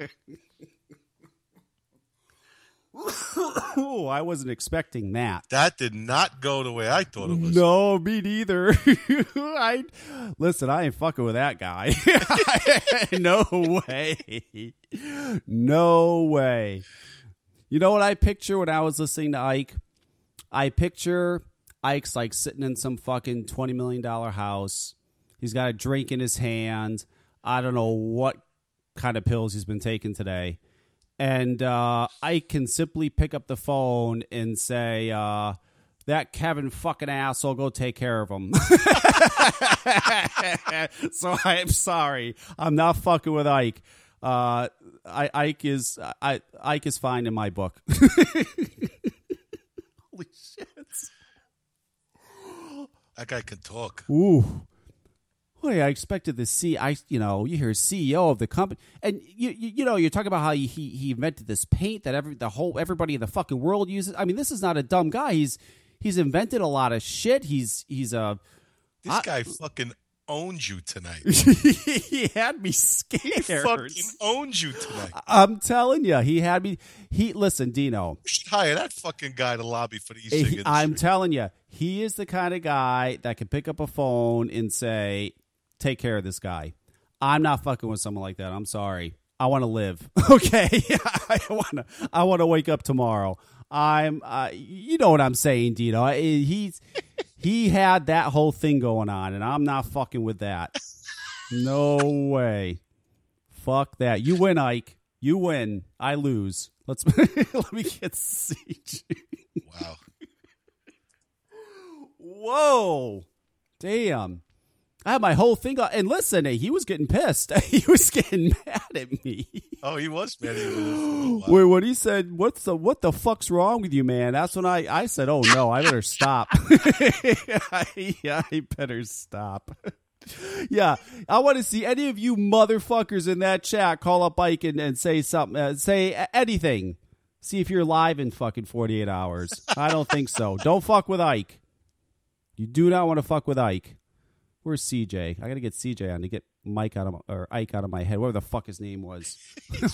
Ooh, I wasn't expecting that. That did not go the way I thought it was. No, me neither. I listen. I ain't fucking with that guy. no way. No way. You know what I picture when I was listening to Ike? I picture Ike's like sitting in some fucking twenty million dollar house. He's got a drink in his hand. I don't know what kind of pills he's been taking today. And uh, I can simply pick up the phone and say, uh, that Kevin fucking asshole, go take care of him. so I'm sorry. I'm not fucking with Ike. Uh, I, Ike is I, Ike is fine in my book. Holy shit! That guy can talk. Ooh. Boy, I expected to see. I, you know, you hear CEO of the company, and you, you, you know, you're talking about how he, he invented this paint that every the whole everybody in the fucking world uses. I mean, this is not a dumb guy. He's he's invented a lot of shit. He's he's a This I- guy fucking owns you tonight. he had me scared. He fucking owns you tonight. I'm telling you, he had me. He listen, Dino. You should hire that fucking guy to lobby for the East he- I'm telling you, he is the kind of guy that can pick up a phone and say, "Take care of this guy." I'm not fucking with someone like that. I'm sorry. I want to live. Okay, I want to. I want to wake up tomorrow. I'm. Uh, you know what I'm saying, Dino? He's he had that whole thing going on, and I'm not fucking with that. No way. Fuck that. You win, Ike. You win. I lose. Let's let me get CG. wow. Whoa. Damn. I had my whole thing on. And listen, he was getting pissed. He was getting mad at me. Oh, he was mad at you for a little while. Wait, when he said, "What's the what the fuck's wrong with you, man?" That's when I I said, "Oh no, I better stop. I, I better stop." yeah, I want to see any of you motherfuckers in that chat call up Ike and, and say something, uh, say anything. See if you're live in fucking 48 hours. I don't think so. Don't fuck with Ike. You do not want to fuck with Ike. Where's CJ? I gotta get CJ on to get Mike out of my, or Ike out of my head. Whatever the fuck his name was. You're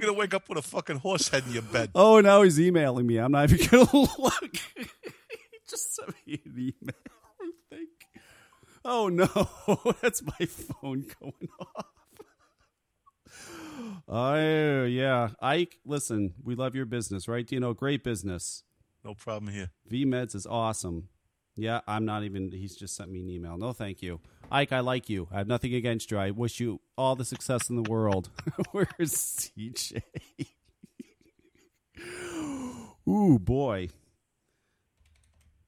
gonna wake up with a fucking horse head in your bed. Oh, now he's emailing me. I'm not even gonna look. he just sent me an email. I think. Oh no, that's my phone going off. Oh yeah, Ike. Listen, we love your business, right? You know, great business. No problem here. V Meds is awesome. Yeah, I'm not even. He's just sent me an email. No, thank you, Ike. I like you. I have nothing against you. I wish you all the success in the world. Where's CJ? Ooh, boy.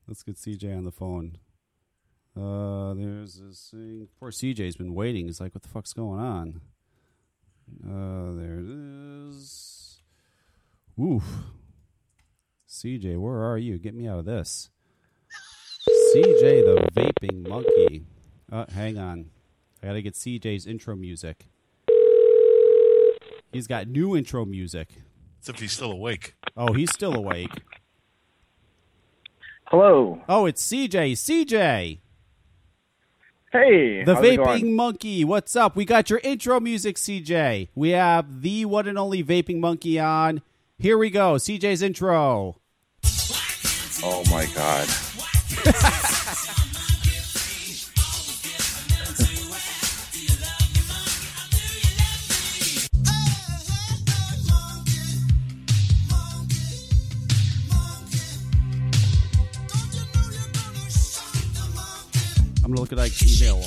Let's get CJ on the phone. Uh, there's this thing. Poor CJ's been waiting. He's like, "What the fuck's going on?" Uh, there it is. Oof. CJ, where are you? Get me out of this. CJ the vaping monkey. Uh, hang on. I gotta get CJ's intro music. He's got new intro music. Except he's still awake. Oh, he's still awake. Hello. Oh, it's CJ. CJ, Hey. the how's it vaping monkey. What's up? We got your intro music, CJ. We have the one and only vaping monkey on. Here we go. CJ's intro. Oh my god. I'm gonna look at Ike's email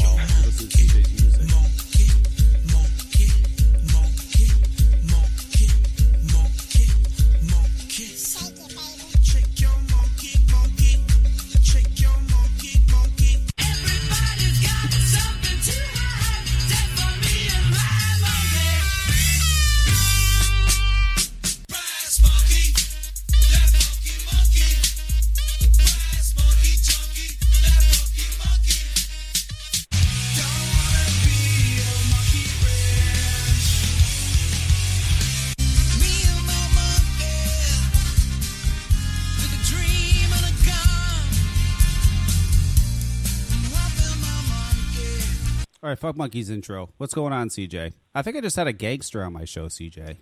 right, fuck monkey's intro. What's going on, CJ? I think I just had a gangster on my show, CJ.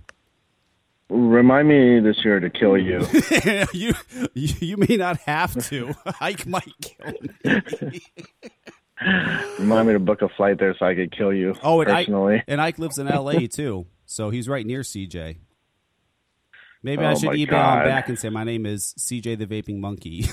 Remind me this year to kill you. you, you you may not have to. Ike might kill me. Remind me to book a flight there so I could kill you Oh, and Ike, and Ike lives in L.A. too, so he's right near CJ. Maybe I Oh, should my email him back and say my name is CJ the Vaping Monkey.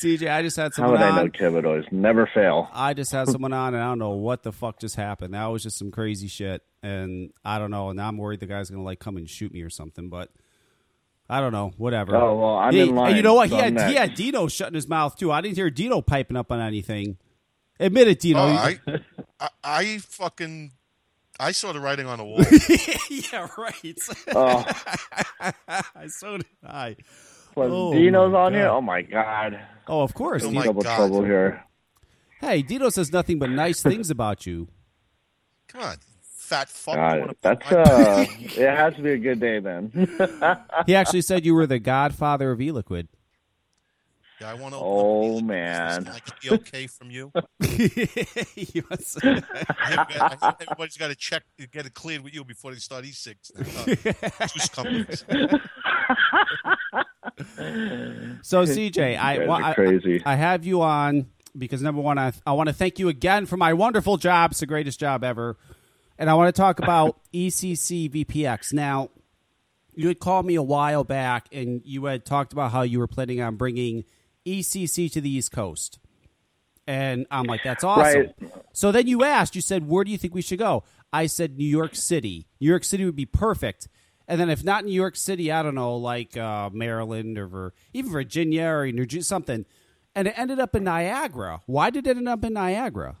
CJ, I just had How someone would I know on. Thibodeau's never fail? I just had someone on, and I don't know what the fuck just happened. That was just some crazy shit, and I don't know. And now I'm worried the guy's gonna like come and shoot me or something. But I don't know. Whatever. Oh, well, I'm He- in line, And you know what? so he I'm had he had Dino shutting his mouth too. I didn't hear Dino piping up on anything. Admit it, Dino. Oh, I, I, I fucking, I saw the writing on the wall. yeah, right. Oh, so did I. was Oh, Dino's my on here? God. Oh my god. Oh, of course. Oh my Double God. trouble here. hey, Dino says nothing but nice things about you. Come on, fat fuck. God, that's fuck uh, it has to be a good day then. He actually said you were the godfather of e-liquid. Yeah, I want to. Oh, man. Can I get the okay from you? He was- Everybody's got to check, to get it cleared with you before they start e-cig. Uh, companies. so, CJ, I, You guys wa- are I, crazy. I have you on because number one, I, I want to thank you again for my wonderful job. It's the greatest job ever. And I want to talk about ECC VPX. Now, you had called me a while back and you had talked about how you were planning on bringing ECC to the East Coast. And I'm like, that's awesome. Right. So then you asked, you said, where do you think we should go? I said, New York City. New York City would be perfect. And then if not New York City, I don't know, like uh, Maryland or even Virginia or New Jersey, something. And it ended up in Niagara. Why did it end up in Niagara?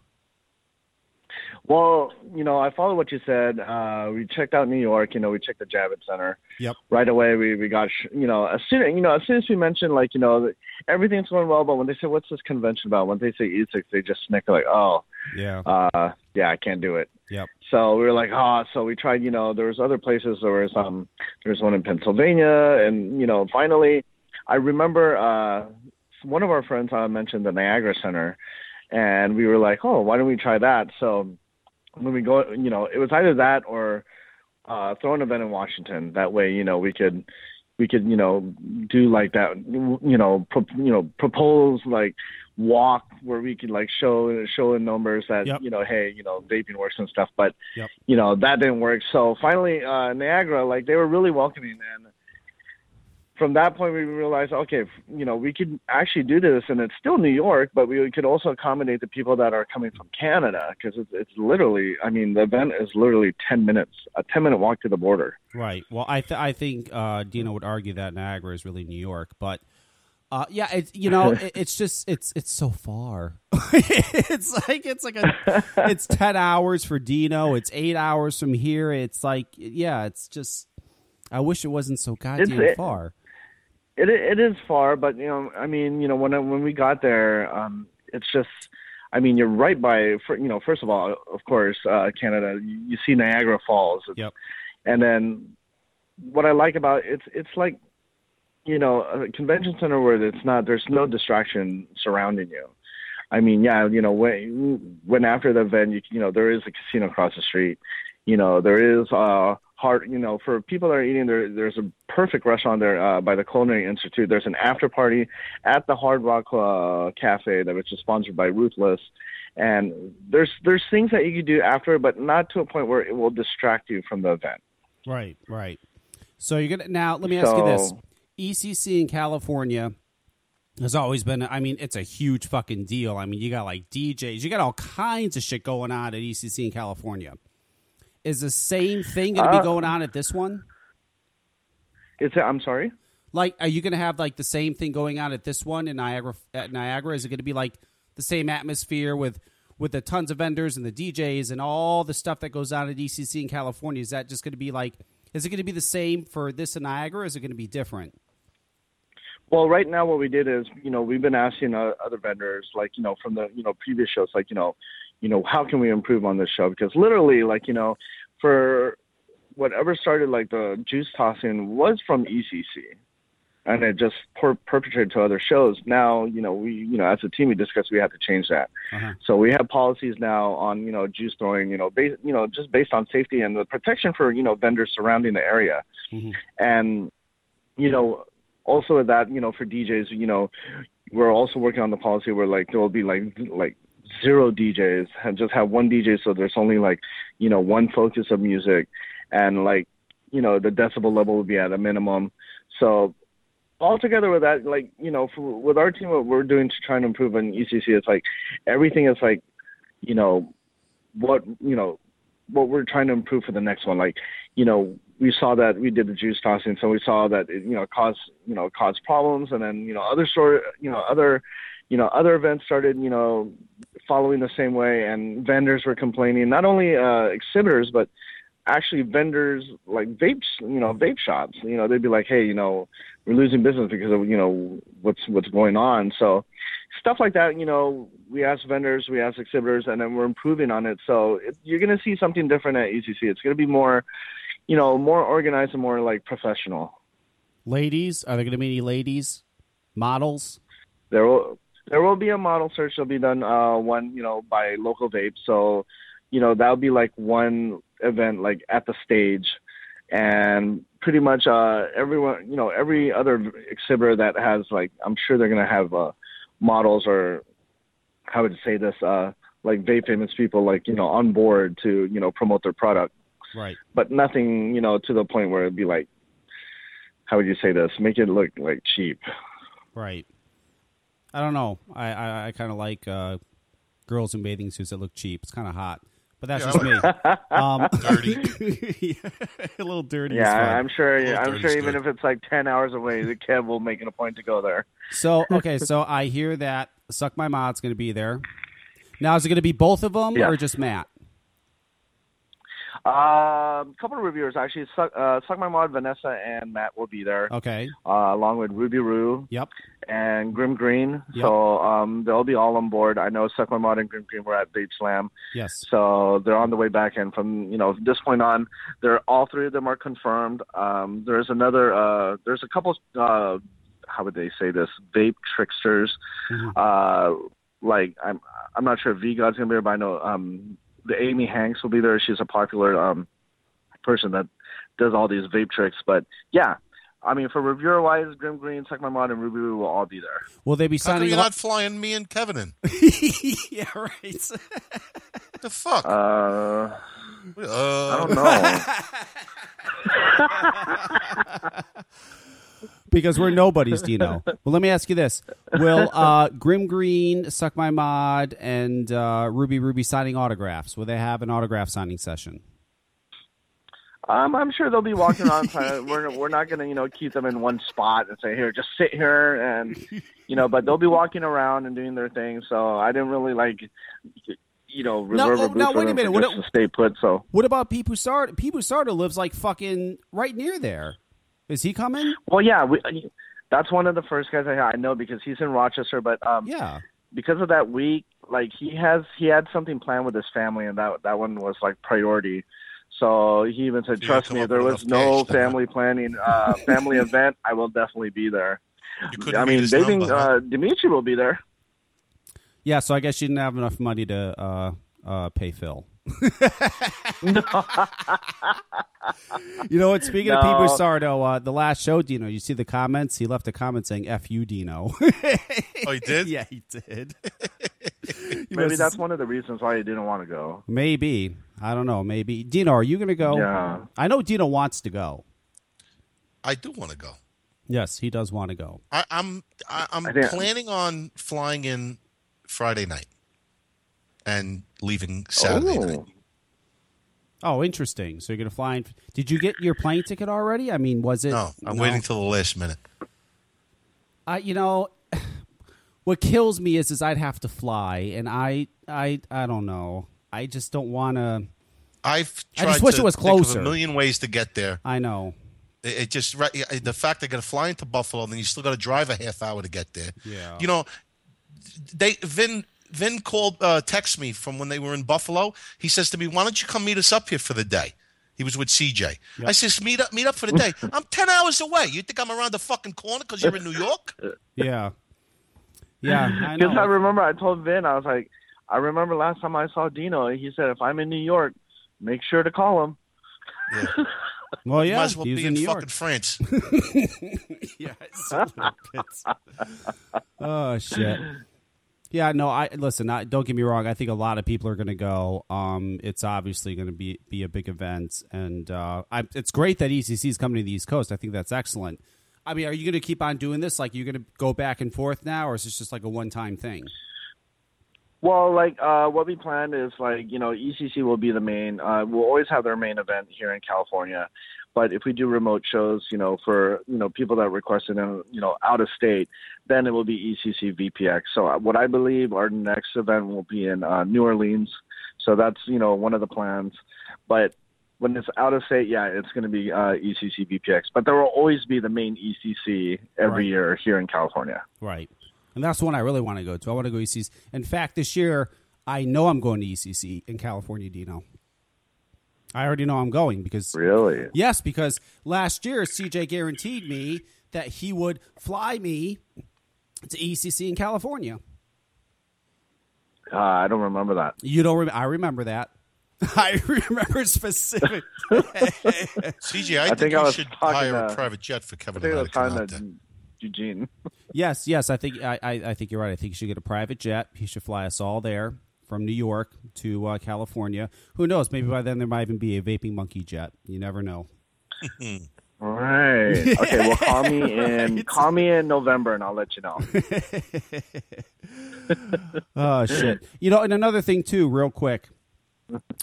Well, you know, I follow what you said. Uh, we checked out New York. You know, we checked the Javits Center. Yep. Right away, we we got you know as soon you know as soon as we mentioned like you know everything's going well, but when they say what's this convention about, when they say e-cig, they just snicker like, oh, Yeah. uh, yeah, I can't do it. Yep. So we were like, oh, so we tried. You know, there was other places. There was um, there was one in Pennsylvania, and you know, finally, I remember uh, one of our friends uh, mentioned the Niagara Center, and we were like, oh, why don't we try that? So when we go, you know, it was either that or uh, throw an event in Washington. That way, you know, we could we could you know do like that, you know, pro, you know, propose like walk where we could like show show in numbers that Yep. you know, hey, you know, vaping works and stuff. But Yep. you know that didn't work. So finally, uh, Niagara, like they were really welcoming and from that point, we realized, okay, you know, we could actually do this, and it's still New York, but we could also accommodate the people that are coming from Canada because it's, it's literally, I mean, the event is literally ten minutes, a ten minute walk to the border. Right. Well, I th- I think uh, Dino would argue that Niagara is really New York, but uh, yeah, it's you know it, it's just it's it's so far. it's like it's like a it's ten hours for Dino. It's eight hours from here. It's like yeah, it's just. I wish it wasn't so goddamn it- far. It it is far, but you know, I mean, you know, when I, when we got there, um, it's just, I mean, you're right by, you know, first of all, of course, uh, Canada, you, you see Niagara Falls, Yep. and then what I like about it's it's like, you know, a convention center where it's not, there's no distraction surrounding you. I mean, yeah, you know, when when after the event, you you know, there is a casino across the street. You know, there is uh hard. You know, for people that are eating, there there's a perfect restaurant there uh, by the Culinary Institute. There's an after party at the Hard Rock uh, Cafe that which is sponsored by Ruthless. And there's there's things that you can do after, but not to a point where it will distract you from the event. Right, right. So you're gonna now. Let me ask you this: ECC in California has always been. I mean, it's a huge fucking deal. I mean, you got like DJs, you got all kinds of shit going on at ECC in California. Is the same thing going to Uh, be going on at this one? It's I'm sorry. Like, are you going to have like the same thing going on at this one in Niagara? At Niagara, is it going to be like the same atmosphere with with the tons of vendors and the DJs and all the stuff that goes on at ECC in California? Is that just going to be like? Is it going to be the same for this in Niagara? Or is it going to be different? Well, right now what we did is, you know, we've been asking uh, other vendors, like, you know, from the, you know, previous shows, like, you know, you know, how can we improve on this show? Because literally, like, you know, for whatever started like the juice tossing was from ECC, and it just per- perpetrated to other shows. Now, you know, we, you know, as a team, we discussed we had to change that. Uh-huh. So we have policies now on, you know, juice throwing, you know, based, you know, just based on safety and the protection for, you know, vendors surrounding the area. Mhm. And, you know, also that, you know, for DJs, you know, we're also working on the policy where like there will be like like zero DJs and just have one DJ so there's only like, you know, one focus of music and like, you know, the decibel level will be at a minimum. So altogether with that, like, you know, for, with our team, what we're doing to try and improve on ECC, it's like everything is like, you know, what, you know, what we're trying to improve for the next one. Like, you know, we saw that we did the juice tossing, so we saw that it, you know, caused, you know, caused problems. And then, you know, other sort, you know, other, you know, other events started, you know, following the same way and vendors were complaining, not only, uh, exhibitors, but actually vendors like vapes, you know, vape shops, you know, they'd be like, Hey, you know, we're losing business because of, you know, what's, what's going on. So stuff like that, you know, we ask vendors, we ask exhibitors, and then we're improving on it. So it, you're going to see something different at ECC. It's going to be more, you know, more organized and more like professional. Ladies, are there going to be any ladies, models? There will, there will be a model search that'll be done, uh, one, you know, by local vape. So, you know, that'll be like one event, like at the stage. And pretty much, uh, everyone, you know, every other exhibitor that has like, I'm sure they're going to have, uh, models or how would you say this, uh, like vape famous people, like, you know, on board to, you know, promote their product. Right. but nothing, you know, to the point where it'd be like, how would you say this? Make it look like cheap. Right. I don't know. I I, I kind of like uh, girls in bathing suits that look cheap. It's kind of hot, but that's Yeah, just me. Um, Dirty. a little dirty. is Yeah, fun. I'm sure. Little I'm dirty's sure even good. if it's like ten hours away, the Kev will make it a point to go there. So okay, so I hear that Suck My Mod's going to be there. Now is it going to be both of them Yeah. or just Matt? A um, couple of reviewers actually. Suck, uh, Suck My Mod, Vanessa, and Matt will be there, Okay. uh, along with Ruby Roo Yep. and Grimm Green. Yep. So um, they'll be all on board. I know Suck My Mod and Grimm Green were at Vape Slam. Yes. So they're on the way back, and from you know this point on, they're all three of them are confirmed. Um, there's another, uh, there's a couple, uh, how would they say this? Vape tricksters. Mhm. Uh, like I'm, I'm not sure if V God's gonna be there, but I know um, the Amy Hanks will be there. She's a popular um, person that does all these vape tricks. But yeah, I mean for reviewer wise, Grimm Green, Suck My Mod, and Ruby Roo will all be there. Will they be How come you're not flying me and Kevin in? yeah. Right. What the fuck? Uh, Uh, I don't know. because we're nobodies, Dino. well, let me ask you this: Will uh, Grimm Green, Suck My Mod, and uh, Ruby Ruby signing autographs? Will they have an autograph signing session? Um, I'm sure they'll be walking around. trying to- we're we're not going to you know keep them in one spot and say here, just sit here and you know. But they'll be walking around and doing their thing. So I didn't really like you know reserve oh, a booth now, for wait a minute. What to stay put. So What about Pete Pusarda? Pete Pusarda lives like fucking right near there. Is he coming? well, yeah, we, that's one of the first guys I I know because he's in Rochester. But um, Yeah. because of that week, like he has he had something planned with his family, and that that one was like priority. So he even said, "Trust me, if there was no cash to- family planning, uh, family event, I will definitely be there." I mean, his they think uh, Dimitri will be there. Yeah. So I guess you didn't have enough money to uh, uh, pay Phil. you know what? Speaking of Pete No. Pusardo, uh, the last show, Dino, you see the comments? He left a comment saying "F you, Dino." Oh, he did? yeah, he did. You Maybe must- that's one of the reasons why he didn't want to go. maybe. I don't know. Maybe Dino, are you going to go? Yeah. I know Dino wants to go. I do want to go. Yes, he does want to go. I, I'm I, I'm I planning on flying in Friday night and leaving Saturday night. Oh. Oh, interesting. So you're going to fly in. Did you get your plane ticket already? I mean, was it? No, I'm waiting till the last minute. I, you know, what kills me is, is I'd have to fly, and I, I, I don't know. I just don't want to. I've I tried just wish to it was think closer. a million ways to get there. I know. It, it just right, the fact they're going to fly into Buffalo, and then you still got to drive a half hour to get there. Yeah. You know, they Vin Vin called uh, text me from when they were in Buffalo. He says to me, "Why don't you come meet us up here for the day?" He was with CJ. I says, "Meet up, meet up for the day." I'm ten hours away. You think I'm around the fucking corner because you're in New York? Yeah. Yeah, Because know. I remember I told Vin, I was like, I remember last time I saw Dino, he said, if I'm in New York, make sure to call him. Yeah. well, You yeah, might as well he be in in New fucking France. yeah. it's a oh shit. Yeah, no. I listen. I, don't get me wrong. I think a lot of people are going to go. Um, it's obviously going to be be a big event, and uh, I, it's great that ECC is coming to the East Coast. I think that's excellent. I mean, are you going to keep on doing this? Like, you're going to go back and forth now, or is this just like a one time thing? Well, like uh, what we planned is like you know ECC will be the main. Uh, we'll always have their main event here in California, but if we do remote shows, you know, for you know people that requested them, you know, out of state, then it will be ECC VPX. So uh, what I believe our next event will be in uh, New Orleans. So that's you know one of the plans, but. When it's out of state, yeah, it's going to be uh, ECC VPX, but there will always be the main ECC every Right. year here in California. Right. And that's the one I really want to go to. I want to go ECC. In fact, this year, I know I'm going to ECC in California, Dino. I already know I'm going because Really? Yes, because last year CJ guaranteed me that he would fly me to ECC in California. Uh, I don't remember that. You don't? Rem- I remember that. I remember specific. CJ, I, I think, think I was should hire to- a private jet for I Kevin think it I was to come time out to there. Eugene. yes, yes. I think I, I, I think you're right. I think he should get a private jet. He should fly us all there from New York to uh, California. Who knows? Maybe by then there might even be a vaping monkey jet. You never know. Right. Okay. Well, call me in. Call me in November, and I'll let you know. Oh shit! You know, and another thing too, real quick.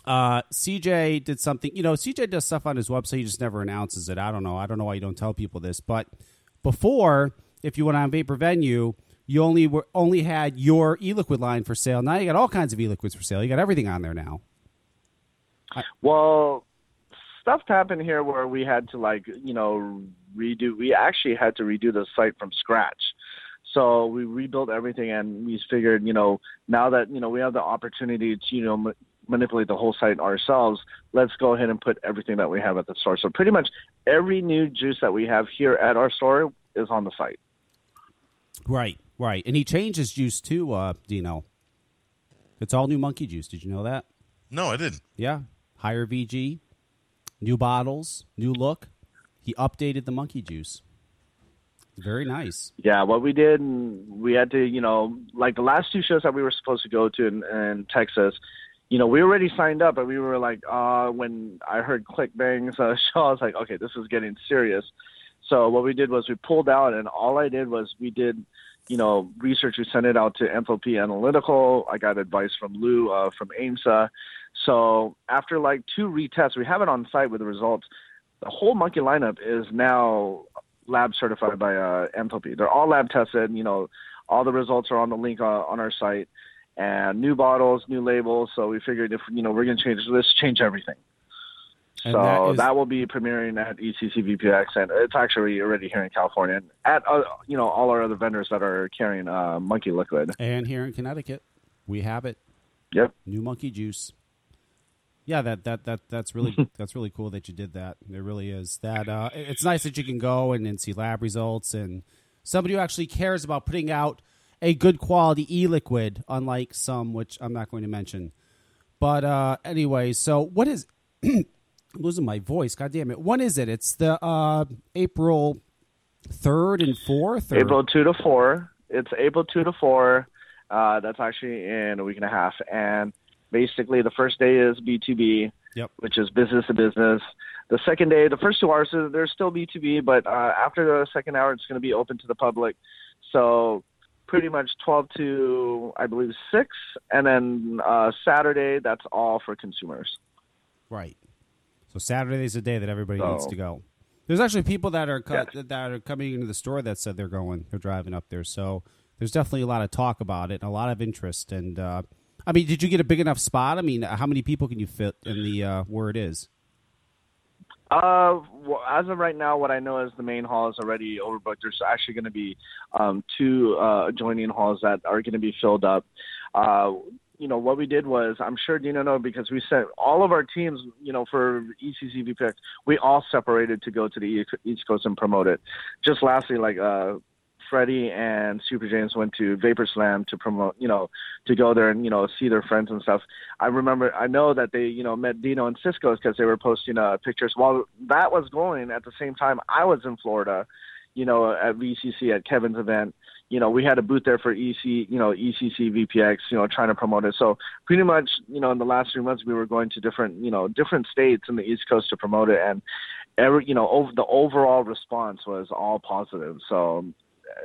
Uh, CJ did something. You know, CJ does stuff on his website. He just never announces it. I don't know. I don't know why you don't tell people this. But before, if you went on Vapor Venue, you only were only had your e-liquid line for sale. Now you got all kinds of e-liquids for sale. You got everything on there now. Well, stuff happened here where we had to like you know redo. We actually had to redo the site from scratch. So we rebuilt everything, and we figured, you know, now that you know we have the opportunity to, you know, manipulate the whole site ourselves, let's go ahead and put everything that we have at the store. So pretty much every new juice that we have here at our store is on the site. Right, right. And he changed his juice too, uh, Dino. It's all new monkey juice. Did you know that? No, I didn't. Yeah. Higher VG, new bottles, new look. He updated the monkey juice. Very nice. Yeah, what we did, we had to, you know, like the last two shows that we were supposed to go to in, in Texas, you know, we already signed up, but we were like, uh, when I heard ClickBang's uh, show, I was like, okay, this is getting serious. So what we did was we pulled out, and all I did was we did, you know, research. We sent it out to Enthalpy Analytical. I got advice from Lou uh, from AEMSA. So after like two retests, we have it on site with the results. The whole monkey lineup is now lab certified by uh, Enthalpy. They're all lab tested. You know, all the results are on the link uh, on our site. And new bottles, new labels. So we figured if you know we're going to change, let's change everything. And so that that, is- will be premiering at E ECC VPX, and it's actually already here in California, and at uh, you know all our other vendors that are carrying uh, Monkey Liquid. And here in Connecticut, we have it. Yep. New monkey juice. Yeah, that that that that's really that's really cool that you did that. It really is. That uh, it's nice that you can go and, and see lab results and somebody who actually cares about putting out a good quality e-liquid, unlike some which I'm not going to mention. But uh, anyway, so what is I'm losing my voice? God damn it! When is it? It's the uh, April third and fourth. Or? April two to four. It's April two to four. Uh, that's actually in a week and a half, and basically the first day is B two B, Yep. which is business to business. The second day, the first two hours, there's still B two B, but uh, after the second hour, it's going to be open to the public. So pretty much 12 to I believe six, and then uh, Saturday, that's all for consumers. Right. So Saturday is the day that everybody So- needs to go. There's actually people that are co- Yes. that are coming into the store that said they're going, they're driving up there. So there's definitely a lot of talk about it and a lot of interest. And uh, I mean, did you get a big enough spot? I mean, how many people can you fit in the uh, where it is? Uh, well, as of right now, what I know is the main hall is already overbooked. There's actually going to be um, two uh, adjoining halls that are going to be filled up. Uh, you know, what we did was, I'm sure Dino know because we sent all of our teams, you know, for E ECC VPX, we all separated to go to the East Coast and promote it. Just lastly, like uh, Freddie and Super James went to Vapor Slam to promote, you know, to go there and you know see their friends and stuff. I remember, I know that they, you know, met Dino and Cisco's because they were posting uh, pictures. While that was going, at the same time, I was in Florida, you know, at VCC at Kevin's event. You know, we had a booth there for EC, you know, ECC VPX, you know, trying to promote it. So pretty much, you know, in the last three months, we were going to different, you know, different states in the East Coast to promote it, and every, you know, over, the overall response was all positive. So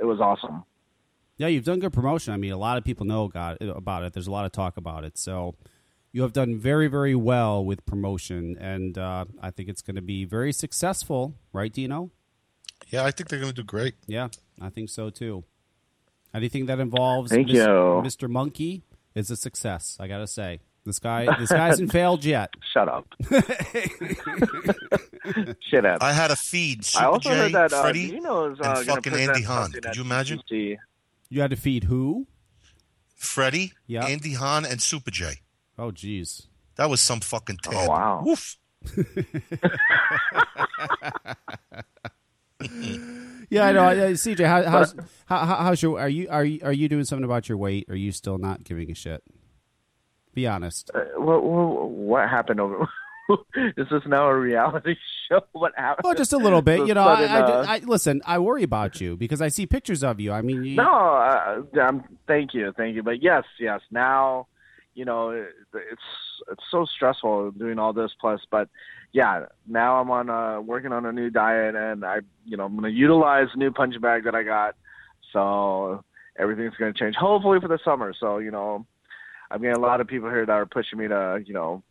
it was awesome. Yeah, you've done good promotion. I mean, a lot of people know got about it. There's a lot of talk about it. So you have done very, very well with promotion, and uh, I think it's going to be very successful, right, Dino? Yeah, I think they're going to do great. Yeah, I think so too. Anything that involves Thank Mis- you. Mr. Monkey is a success. I gotta say, this guy, this guy hasn't failed yet. Shut up. Shit up. I had a feed. Super I also J, heard that uh, Freddie, Dino is uh, and gonna fucking present Andy Hahn. something Could at you imagine? ECC. You had to feed who? Freddie, Yeah. Andy Hahn, and Super J. Oh, jeez. That was some fucking tad. Oh, wow. Woof. Yeah, I know. I- I- CJ, how, how's how, how- how's your? Are you are you are you doing something about your weight? Or are you still not giving a shit? Be honest. Uh, what, what, what happened over? is this now a reality show? What happened? Oh, just a little bit. You know, I, sudden, I, uh, I listen. I worry about you because I see pictures of you. I mean, you, No, uh, um, thank you, thank you. But yes, yes. Now, you know, it, it's it's so stressful doing all this. Plus, but yeah, now I'm on uh, working on a new diet, and I, you know, I'm going to utilize new punch bag that I got. So everything's going to change, hopefully for the summer. So you know, I'm getting a lot of people here that are pushing me to, you know,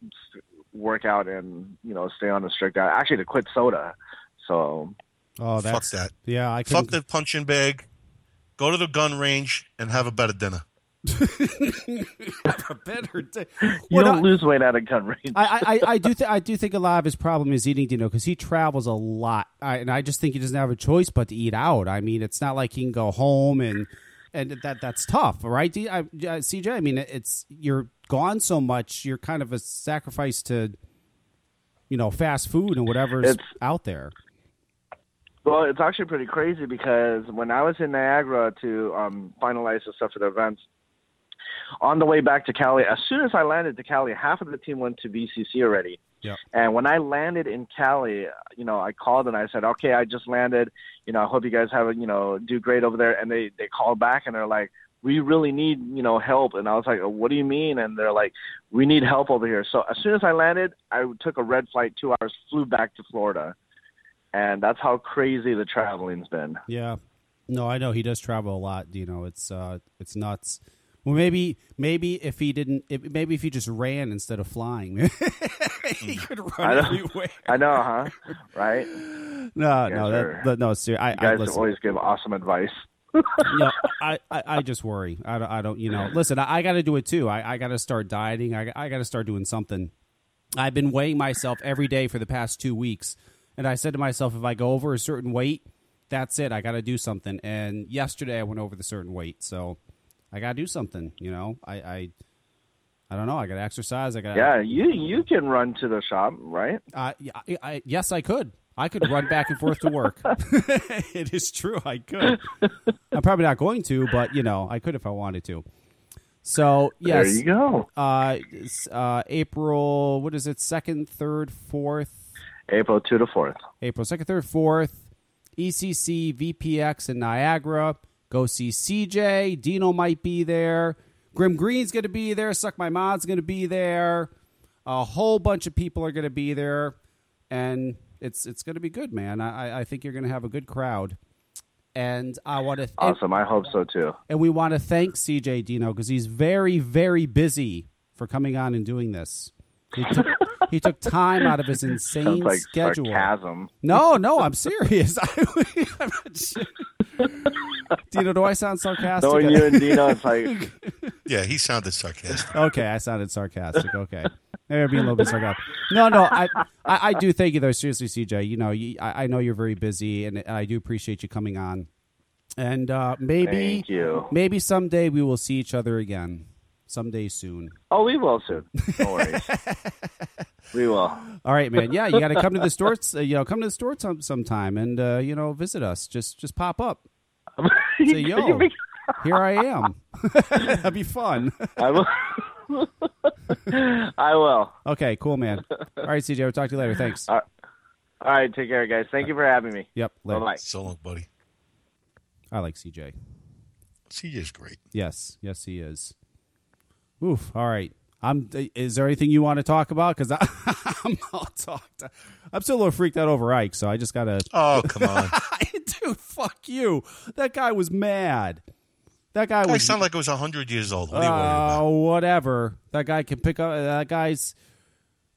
work out and you know stay on a strict diet. Actually, to quit soda. So oh, that's that. Yeah, I Fuck couldn't. the punching bag. Go to the gun range and have a better dinner. A better. T- you Well, don't no, lose weight at a gun range. I, I, I do th- I do think a lot of his problem is eating, Dino, because he travels a lot, I, and I just think he doesn't have a choice but to eat out. I mean, it's not like he can go home and and that that's tough, right? D- I, uh, CJ, I mean, it's you're gone so much, you're kind of a sacrifice to, you know, fast food and whatever's It's- out there. Well, it's actually pretty crazy because when I was in Niagara to um, finalize the stuff for the events, on the way back to Cali, as soon as I landed to Cali, half of the team went to BCC already. Yeah. And when I landed in Cali, you know, I called and I said, "Okay, I just landed. You know, I hope you guys have, a, you know, do great over there." And they they called back and they're like, "We really need, you know, help." And I was like, "What do you mean?" And they're like, "We need help over here." So as soon as I landed, I took a red flight, two hours, flew back to Florida and that's how crazy the traveling's been. Yeah. No, I know he does travel a lot. You know, it's uh, it's nuts. Well, maybe maybe if he didn't, if, maybe if he just ran instead of flying, he hmm. could I run know. everywhere. I know, huh? Right? No, no, that, that, no. Seriously, I, You I guys listen. always give awesome advice. know, I, I, I just worry. I don't, I don't, you know, listen, I, I got to do it too. I, I got to start dieting. I, I got to start doing something. I've been weighing myself every day for the past two weeks. And I said to myself, if I go over a certain weight, that's it. I got to do something. And yesterday I went over the certain weight. So I got to do something, you know, I, I, I don't know. I got to exercise. I gotta. Yeah, you you can run to the shop, right? uh, yeah, I, I, yes, I could. I could run back and forth to work. it is true. I could. I'm probably not going to, but you know, I could if I wanted to. So yes, There you go. uh, uh, April. What is it? Second, third, fourth. April two to fourth. April second, third, fourth. ECC, VPX, and Niagara. Go see CJ. Dino might be there. Grimm Green's going to be there. Suck My Mod's going to be there. A whole bunch of people are going to be there, and it's it's going to be good, man. I, I think you're going to have a good crowd, and I want to Awesome. I hope so too. and we want to thank CJ Dino because he's very, very busy for coming on and doing this. He took, he took time out of his insane Sounds like schedule. sarcasm. No, no, I'm serious. I'm not- Dino, do I sound sarcastic? Knowing you and Dino, it's like Yeah, he sounded sarcastic. okay, I sounded sarcastic. Okay, maybe I'm being a little bit sarcastic. No, no, I, I, I do thank you though. Seriously, CJ, you know, you, I, I know you're very busy, and, and I do appreciate you coming on. And uh, maybe, Thank you. maybe someday we will see each other again. Someday soon. Oh, we will soon. No worries. we will. All right, man. Yeah, you got to come to the store. Uh, you know, come to the store some, sometime and uh, you know visit us. Just just pop up. Say yo, here I am. That'd be fun. I will. I will. Okay, cool, man. All right, CJ. We'll talk to you later. Thanks. All right, take care, guys. Thank you for having me. Yep. Bye Later. bye. So long, buddy. I like CJ. CJ's great. Yes, yes, he is. Oof. All right. I'm. Is there anything you want to talk about? Because I'm all talked. I'm still a little freaked out over Ike, so I just gotta. Oh, come on. Dude, fuck you. That guy was mad. That guy I was. sound like I was 100 years old. What are you worried uh, about? Oh, whatever. That guy can pick up. That guy's.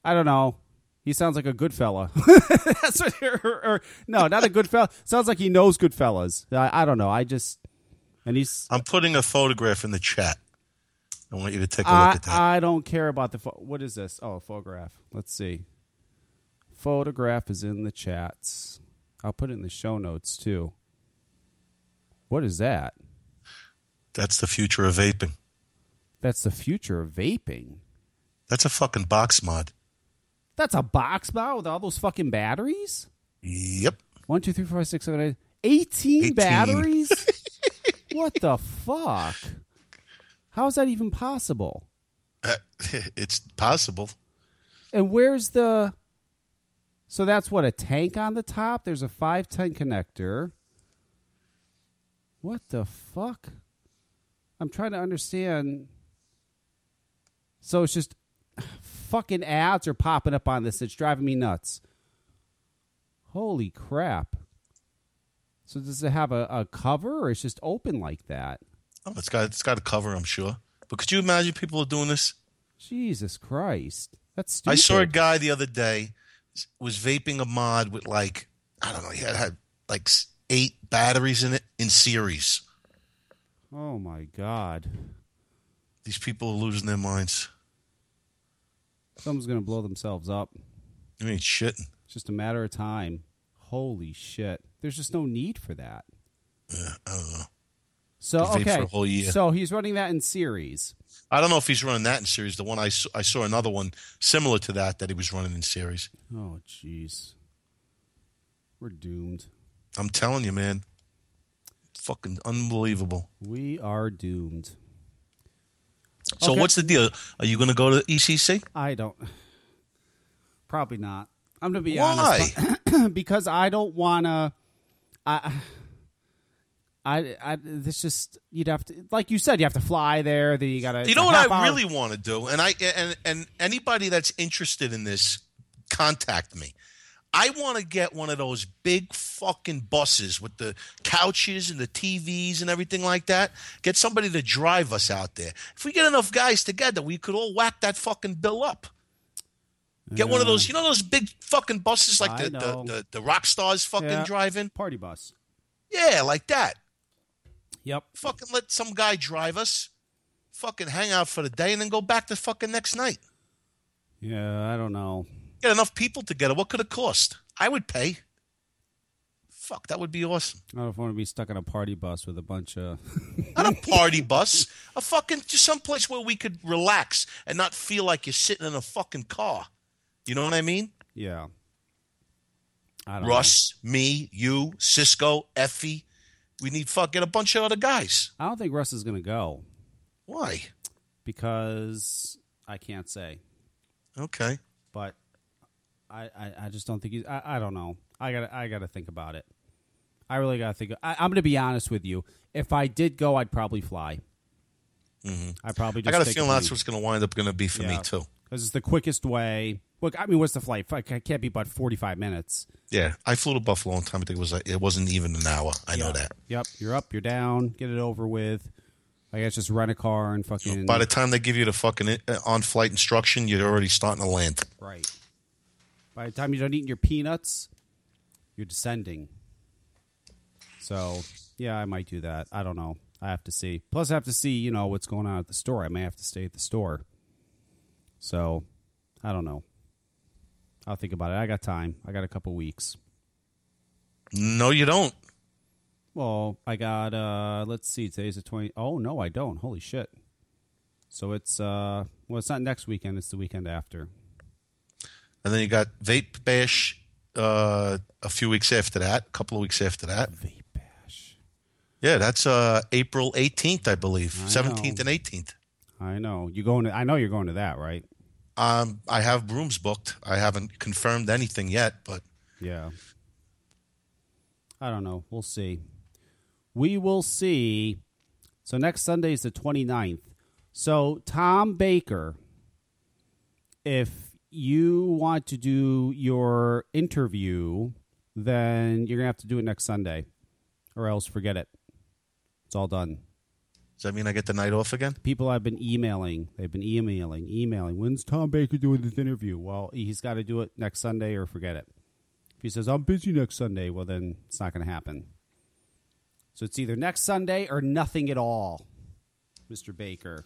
I don't know. He sounds like a good fella. That's what. Or, or- no, not a good fella. Sounds like he knows good fellas. I, I don't know. I just. And he's. I'm putting a photograph in the chat. I want you to take a look I, at that. I don't care about the. Pho- what is this? Oh, a photograph. Let's see. Photograph is in the chats. I'll put it in the show notes too. What is that? That's the future of vaping. That's the future of vaping. That's a fucking box mod. That's a box mod with all those fucking batteries. Yep. One, two, three, four, five, six, seven, eight. 18, 18. batteries? what the fuck? How is that even possible? Uh, it's possible. And where's the. So that's what, a tank on the top? There's a 510 connector. What the fuck? I'm trying to understand. So it's just fucking ads are popping up on this. It's driving me nuts. Holy crap. So does it have a, a cover or it's just open like that? Oh, it's got it's got a cover, I'm sure. But could you imagine people are doing this? Jesus Christ. That's stupid. I saw a guy the other day was vaping a mod with like I don't know, he had, had like eight batteries in it in series. Oh my god. These people are losing their minds. Someone's going to blow themselves up. I mean, shitting. It's just a matter of time. Holy shit. There's just no need for that. Yeah, I don't know. So, okay. for a whole year. So he's running that in series. I don't know if he's running that in series. The one I saw, I saw another one similar to that that he was running in series. Oh, jeez. We're doomed. I'm telling you, man. Fucking unbelievable. We are doomed. So Okay. what's the deal? Are you going to go to ECC? I don't. Probably not. I'm going to be Why? honest. because I don't want to. I. I, I, this just you'd have to, like you said, you have to fly there. Then you got to. You know what I really want to do, and I and and anybody that's interested in this, contact me. I want to get one of those big fucking buses with the couches and the TVs and everything like that. Get somebody to drive us out there. If we get enough guys together, we could all whack that fucking bill up. Get one of those, you know, those big fucking buses like the, the, the the rock stars fucking Yeah. driving. Party bus. Yeah, like that. Yep. Fucking let some guy drive us. Fucking hang out for the day and then go back the fucking next night. Yeah, I don't know. Get enough people together. What could it cost? I would pay. Fuck, that would be awesome. I don't know want to be stuck on a party bus with a bunch of. Not a party bus. A fucking just someplace where we could relax and not feel like you're sitting in a fucking car. You know what I mean? yeah. I don't Russ, me, you, Cisco, Effie. We need fuck get a bunch of other guys. I don't think Russ is going to go Why? because I can't say, Okay. but I, I, I just don't think he's. I, I don't know. I got I got to think about it. I really got to think. I, I'm going to be honest with you. If I did go, I'd probably fly. I probably. Mm-hmm. I Just got a feeling that's what's going to wind up going to be for me too. because it's the quickest way. Look, I mean, what's the flight? I can't be about forty-five minutes. Yeah, I flew to Buffalo one time. I think it was like, it wasn't even an hour. I know that. Yep, you're up, you're down, get it over with. I guess just rent a car and fucking. By the time they give you the fucking uh, on-flight instruction, you're already starting to land. right. By the time you're done eating your peanuts, you're descending. So yeah, I might do that. I don't know. I have to see. Plus, I have to see. You know what's going on at the store. I may have to stay at the store. So, I don't know. I'll think about it. I got time. I got a couple weeks. No, you don't. Well, I got uh let's see, today's the twenty oh no, I don't. Holy shit. So it's uh well it's not next weekend, it's the weekend after. And then you got Vape Bash uh, a few weeks after that, a couple of weeks after that. Vape bash. Yeah, that's uh, April 18th, I believe. 17th and 18th. I know. You going to I know you're going to that, right? Um, I have rooms booked. I haven't confirmed anything yet, but Yeah. I don't know. We'll see. We will see. So next Sunday is the 29th. So Tom Baker, if you want to do your interview, then you're to have to do it next Sunday or else forget it. It's all done. Does that mean I get the night off again? People have been emailing. They've been emailing, emailing. When's Tom Baker doing this interview? Well, he's got to do it next Sunday or forget it. If he says, I'm busy next Sunday, well, then it's not going to happen. So it's either next Sunday or nothing at all, Mr. Baker.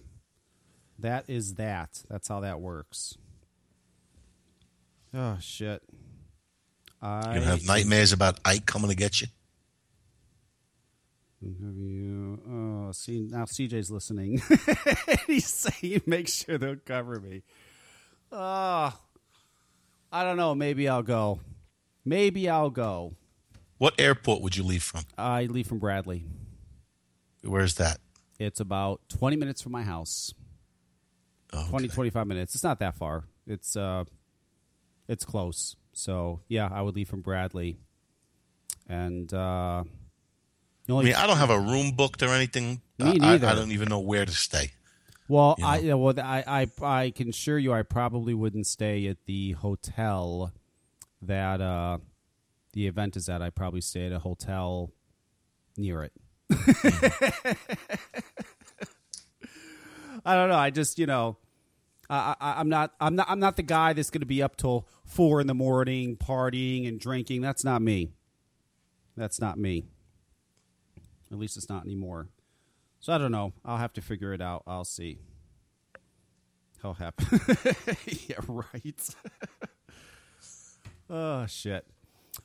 That is that. That's how that works. Oh, shit. I You're have nightmares about Ike coming to get you? Have you? Oh, see now CJ's listening. He's saying, "Make sure they'll cover me." Oh, I don't know. Maybe I'll go. Maybe I'll go. What airport would you leave from? I leave from Bradley. Where's that? It's about twenty minutes from my house. Oh, okay. 20, 25 minutes. It's not that far. It's uh, it's close. So yeah, I would leave from Bradley. And uh, I mean, I don't have a room booked or anything. Me I- I, neither. I don't even know where to stay. Well, you I know? yeah, well, I, I I can assure you, I probably wouldn't stay at the hotel that uh, the event is at. I probably stay at a hotel near it. I don't know. I just you know, I, I I'm not I'm not I'm not the guy that's going to be up till four in the morning partying and drinking. That's not me. That's not me. At least it's not anymore. So I don't know. I'll have to figure it out. I'll see. How happy? yeah, right. oh shit.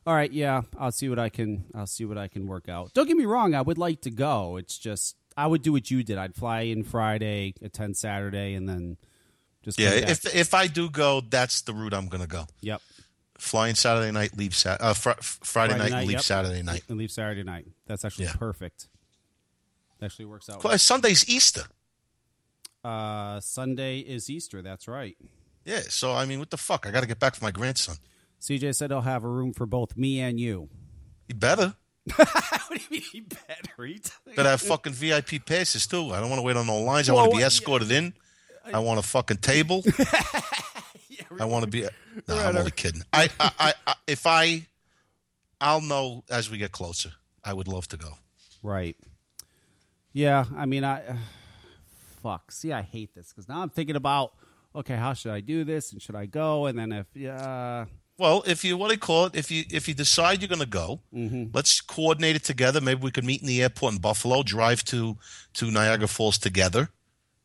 All right, yeah. I'll see what I can. I'll see what I can work out. Don't get me wrong. I would like to go. It's just I would do what you did. I'd fly in Friday, attend Saturday, and then just Yeah, if if I do go, that's the route I'm going to go. yep. Flying Saturday night, leave Sat- uh, fr- Friday, night, leave yep. Saturday night. and leave Saturday night. That's actually Yeah. perfect. Actually works out. Well, Sunday's Easter. Uh, Sunday is Easter. That's right. Yeah, so I mean, what the fuck? I got to get back for my grandson. CJ said he'll have a room for both me and you. You better. what do you mean he better? He Better have fucking VIP passes too. I don't want to wait on no lines. I want to be yeah. escorted in. I want a fucking table. I want to be. No, I'm only kidding. I, I, I, if I, I'll know as we get closer. I would love to go. Right. Yeah, I mean, I fuck. See, I hate this because now I'm thinking about okay, how should I do this and should I go? And then if yeah, Well, if you what do you call it? If you if you decide you're going to go, Mm-hmm. let's coordinate it together. Maybe we could meet in the airport in Buffalo, drive to to Niagara Falls together,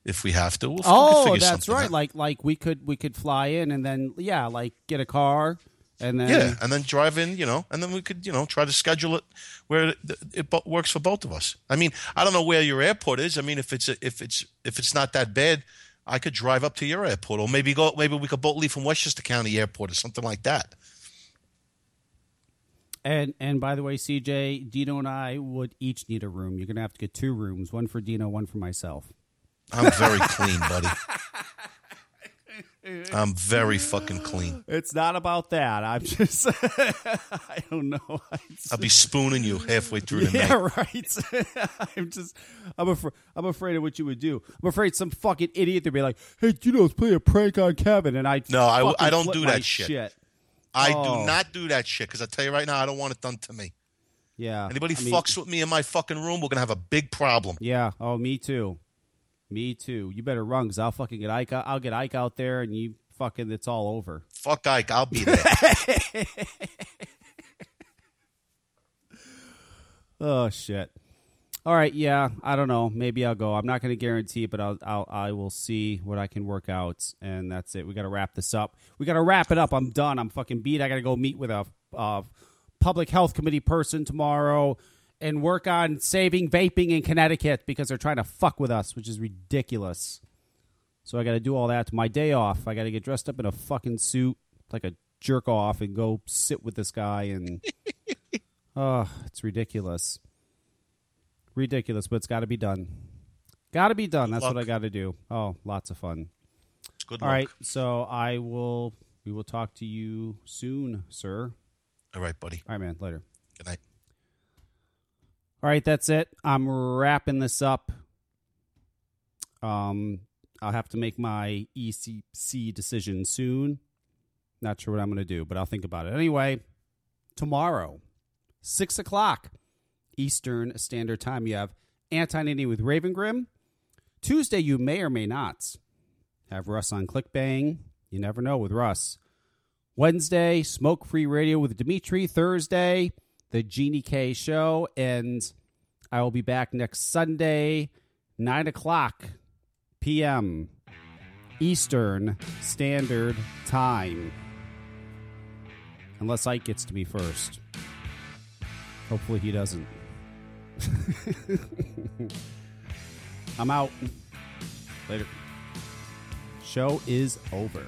if we have to. We'll, oh, that's right. out. Like like we could we could fly in and then yeah, like get a car and then yeah, and then drive in, you know, and then we could, you know, try to schedule it where it, it works for both of us. I mean, I don't know where your airport is. I mean, if it's if it's if it's not that bad, I could drive up to your airport, or maybe go. Maybe we could both leave from Westchester County Airport or something like that. And and by the way, CJ, Dino and I would each need a room. You're gonna have to get two rooms, one for Dino, one for myself. I'm very clean, buddy. I'm very fucking clean. It's not about that. I'm just I don't know. It's- I'll be spooning you halfway through the night. yeah, right. I'm just I'm afraid I'm afraid of what you would do. I'm afraid some fucking idiot to be like, "Hey, you know, let's play a prank on Kevin," and I No, I don't do that shit. I Oh. do not do that shit because I tell you right now, I don't want it done to me. Yeah. Anybody I mean- fucks with me in my fucking room, we're gonna have a big problem. Yeah. Oh, me too. Me too. You better run because I'll fucking get Ike. I'll get Ike out there, and you fucking it's all over. Fuck Ike, I'll be there. Oh shit. All right, yeah, I don't know. Maybe I'll go. I'm not going to guarantee but I'll, I'll I will see what I can work out, and that's it. We got to wrap this up. We got to wrap it up. I'm done. I'm fucking beat. I got to go meet with a uh, public health committee person tomorrow and work on saving vaping in Connecticut because they're trying to fuck with us, which is ridiculous. So I got to do all that. to My day off, I got to get dressed up in a fucking suit like a jerk off and go sit with this guy and. Oh, it's ridiculous. Ridiculous, but it's got to be done. Got to be done. That's what I got to do. Oh, lots of fun. Good All luck. right, so I will. We will talk to you soon, sir. All right, buddy. All right, man. Later. Good night. All right, that's it. I'm wrapping this up. Um, I'll have to make my ECC decision soon. Not sure what I'm going to do, but I'll think about it. Anyway, tomorrow, 6 o'clock Eastern Standard Time, you have Anti Nitty with Raven Grim. Tuesday, you may or may not have Russ on ClickBang. You never know with Russ. Wednesday, Smoke Free Radio with Dimitri. Thursday, the Genie K Show. And I will be back next Sunday, 9 o'clock p.m. Eastern Standard Time. Unless Ike gets to me first. Hopefully he doesn't. I'm out. Later. Show is over.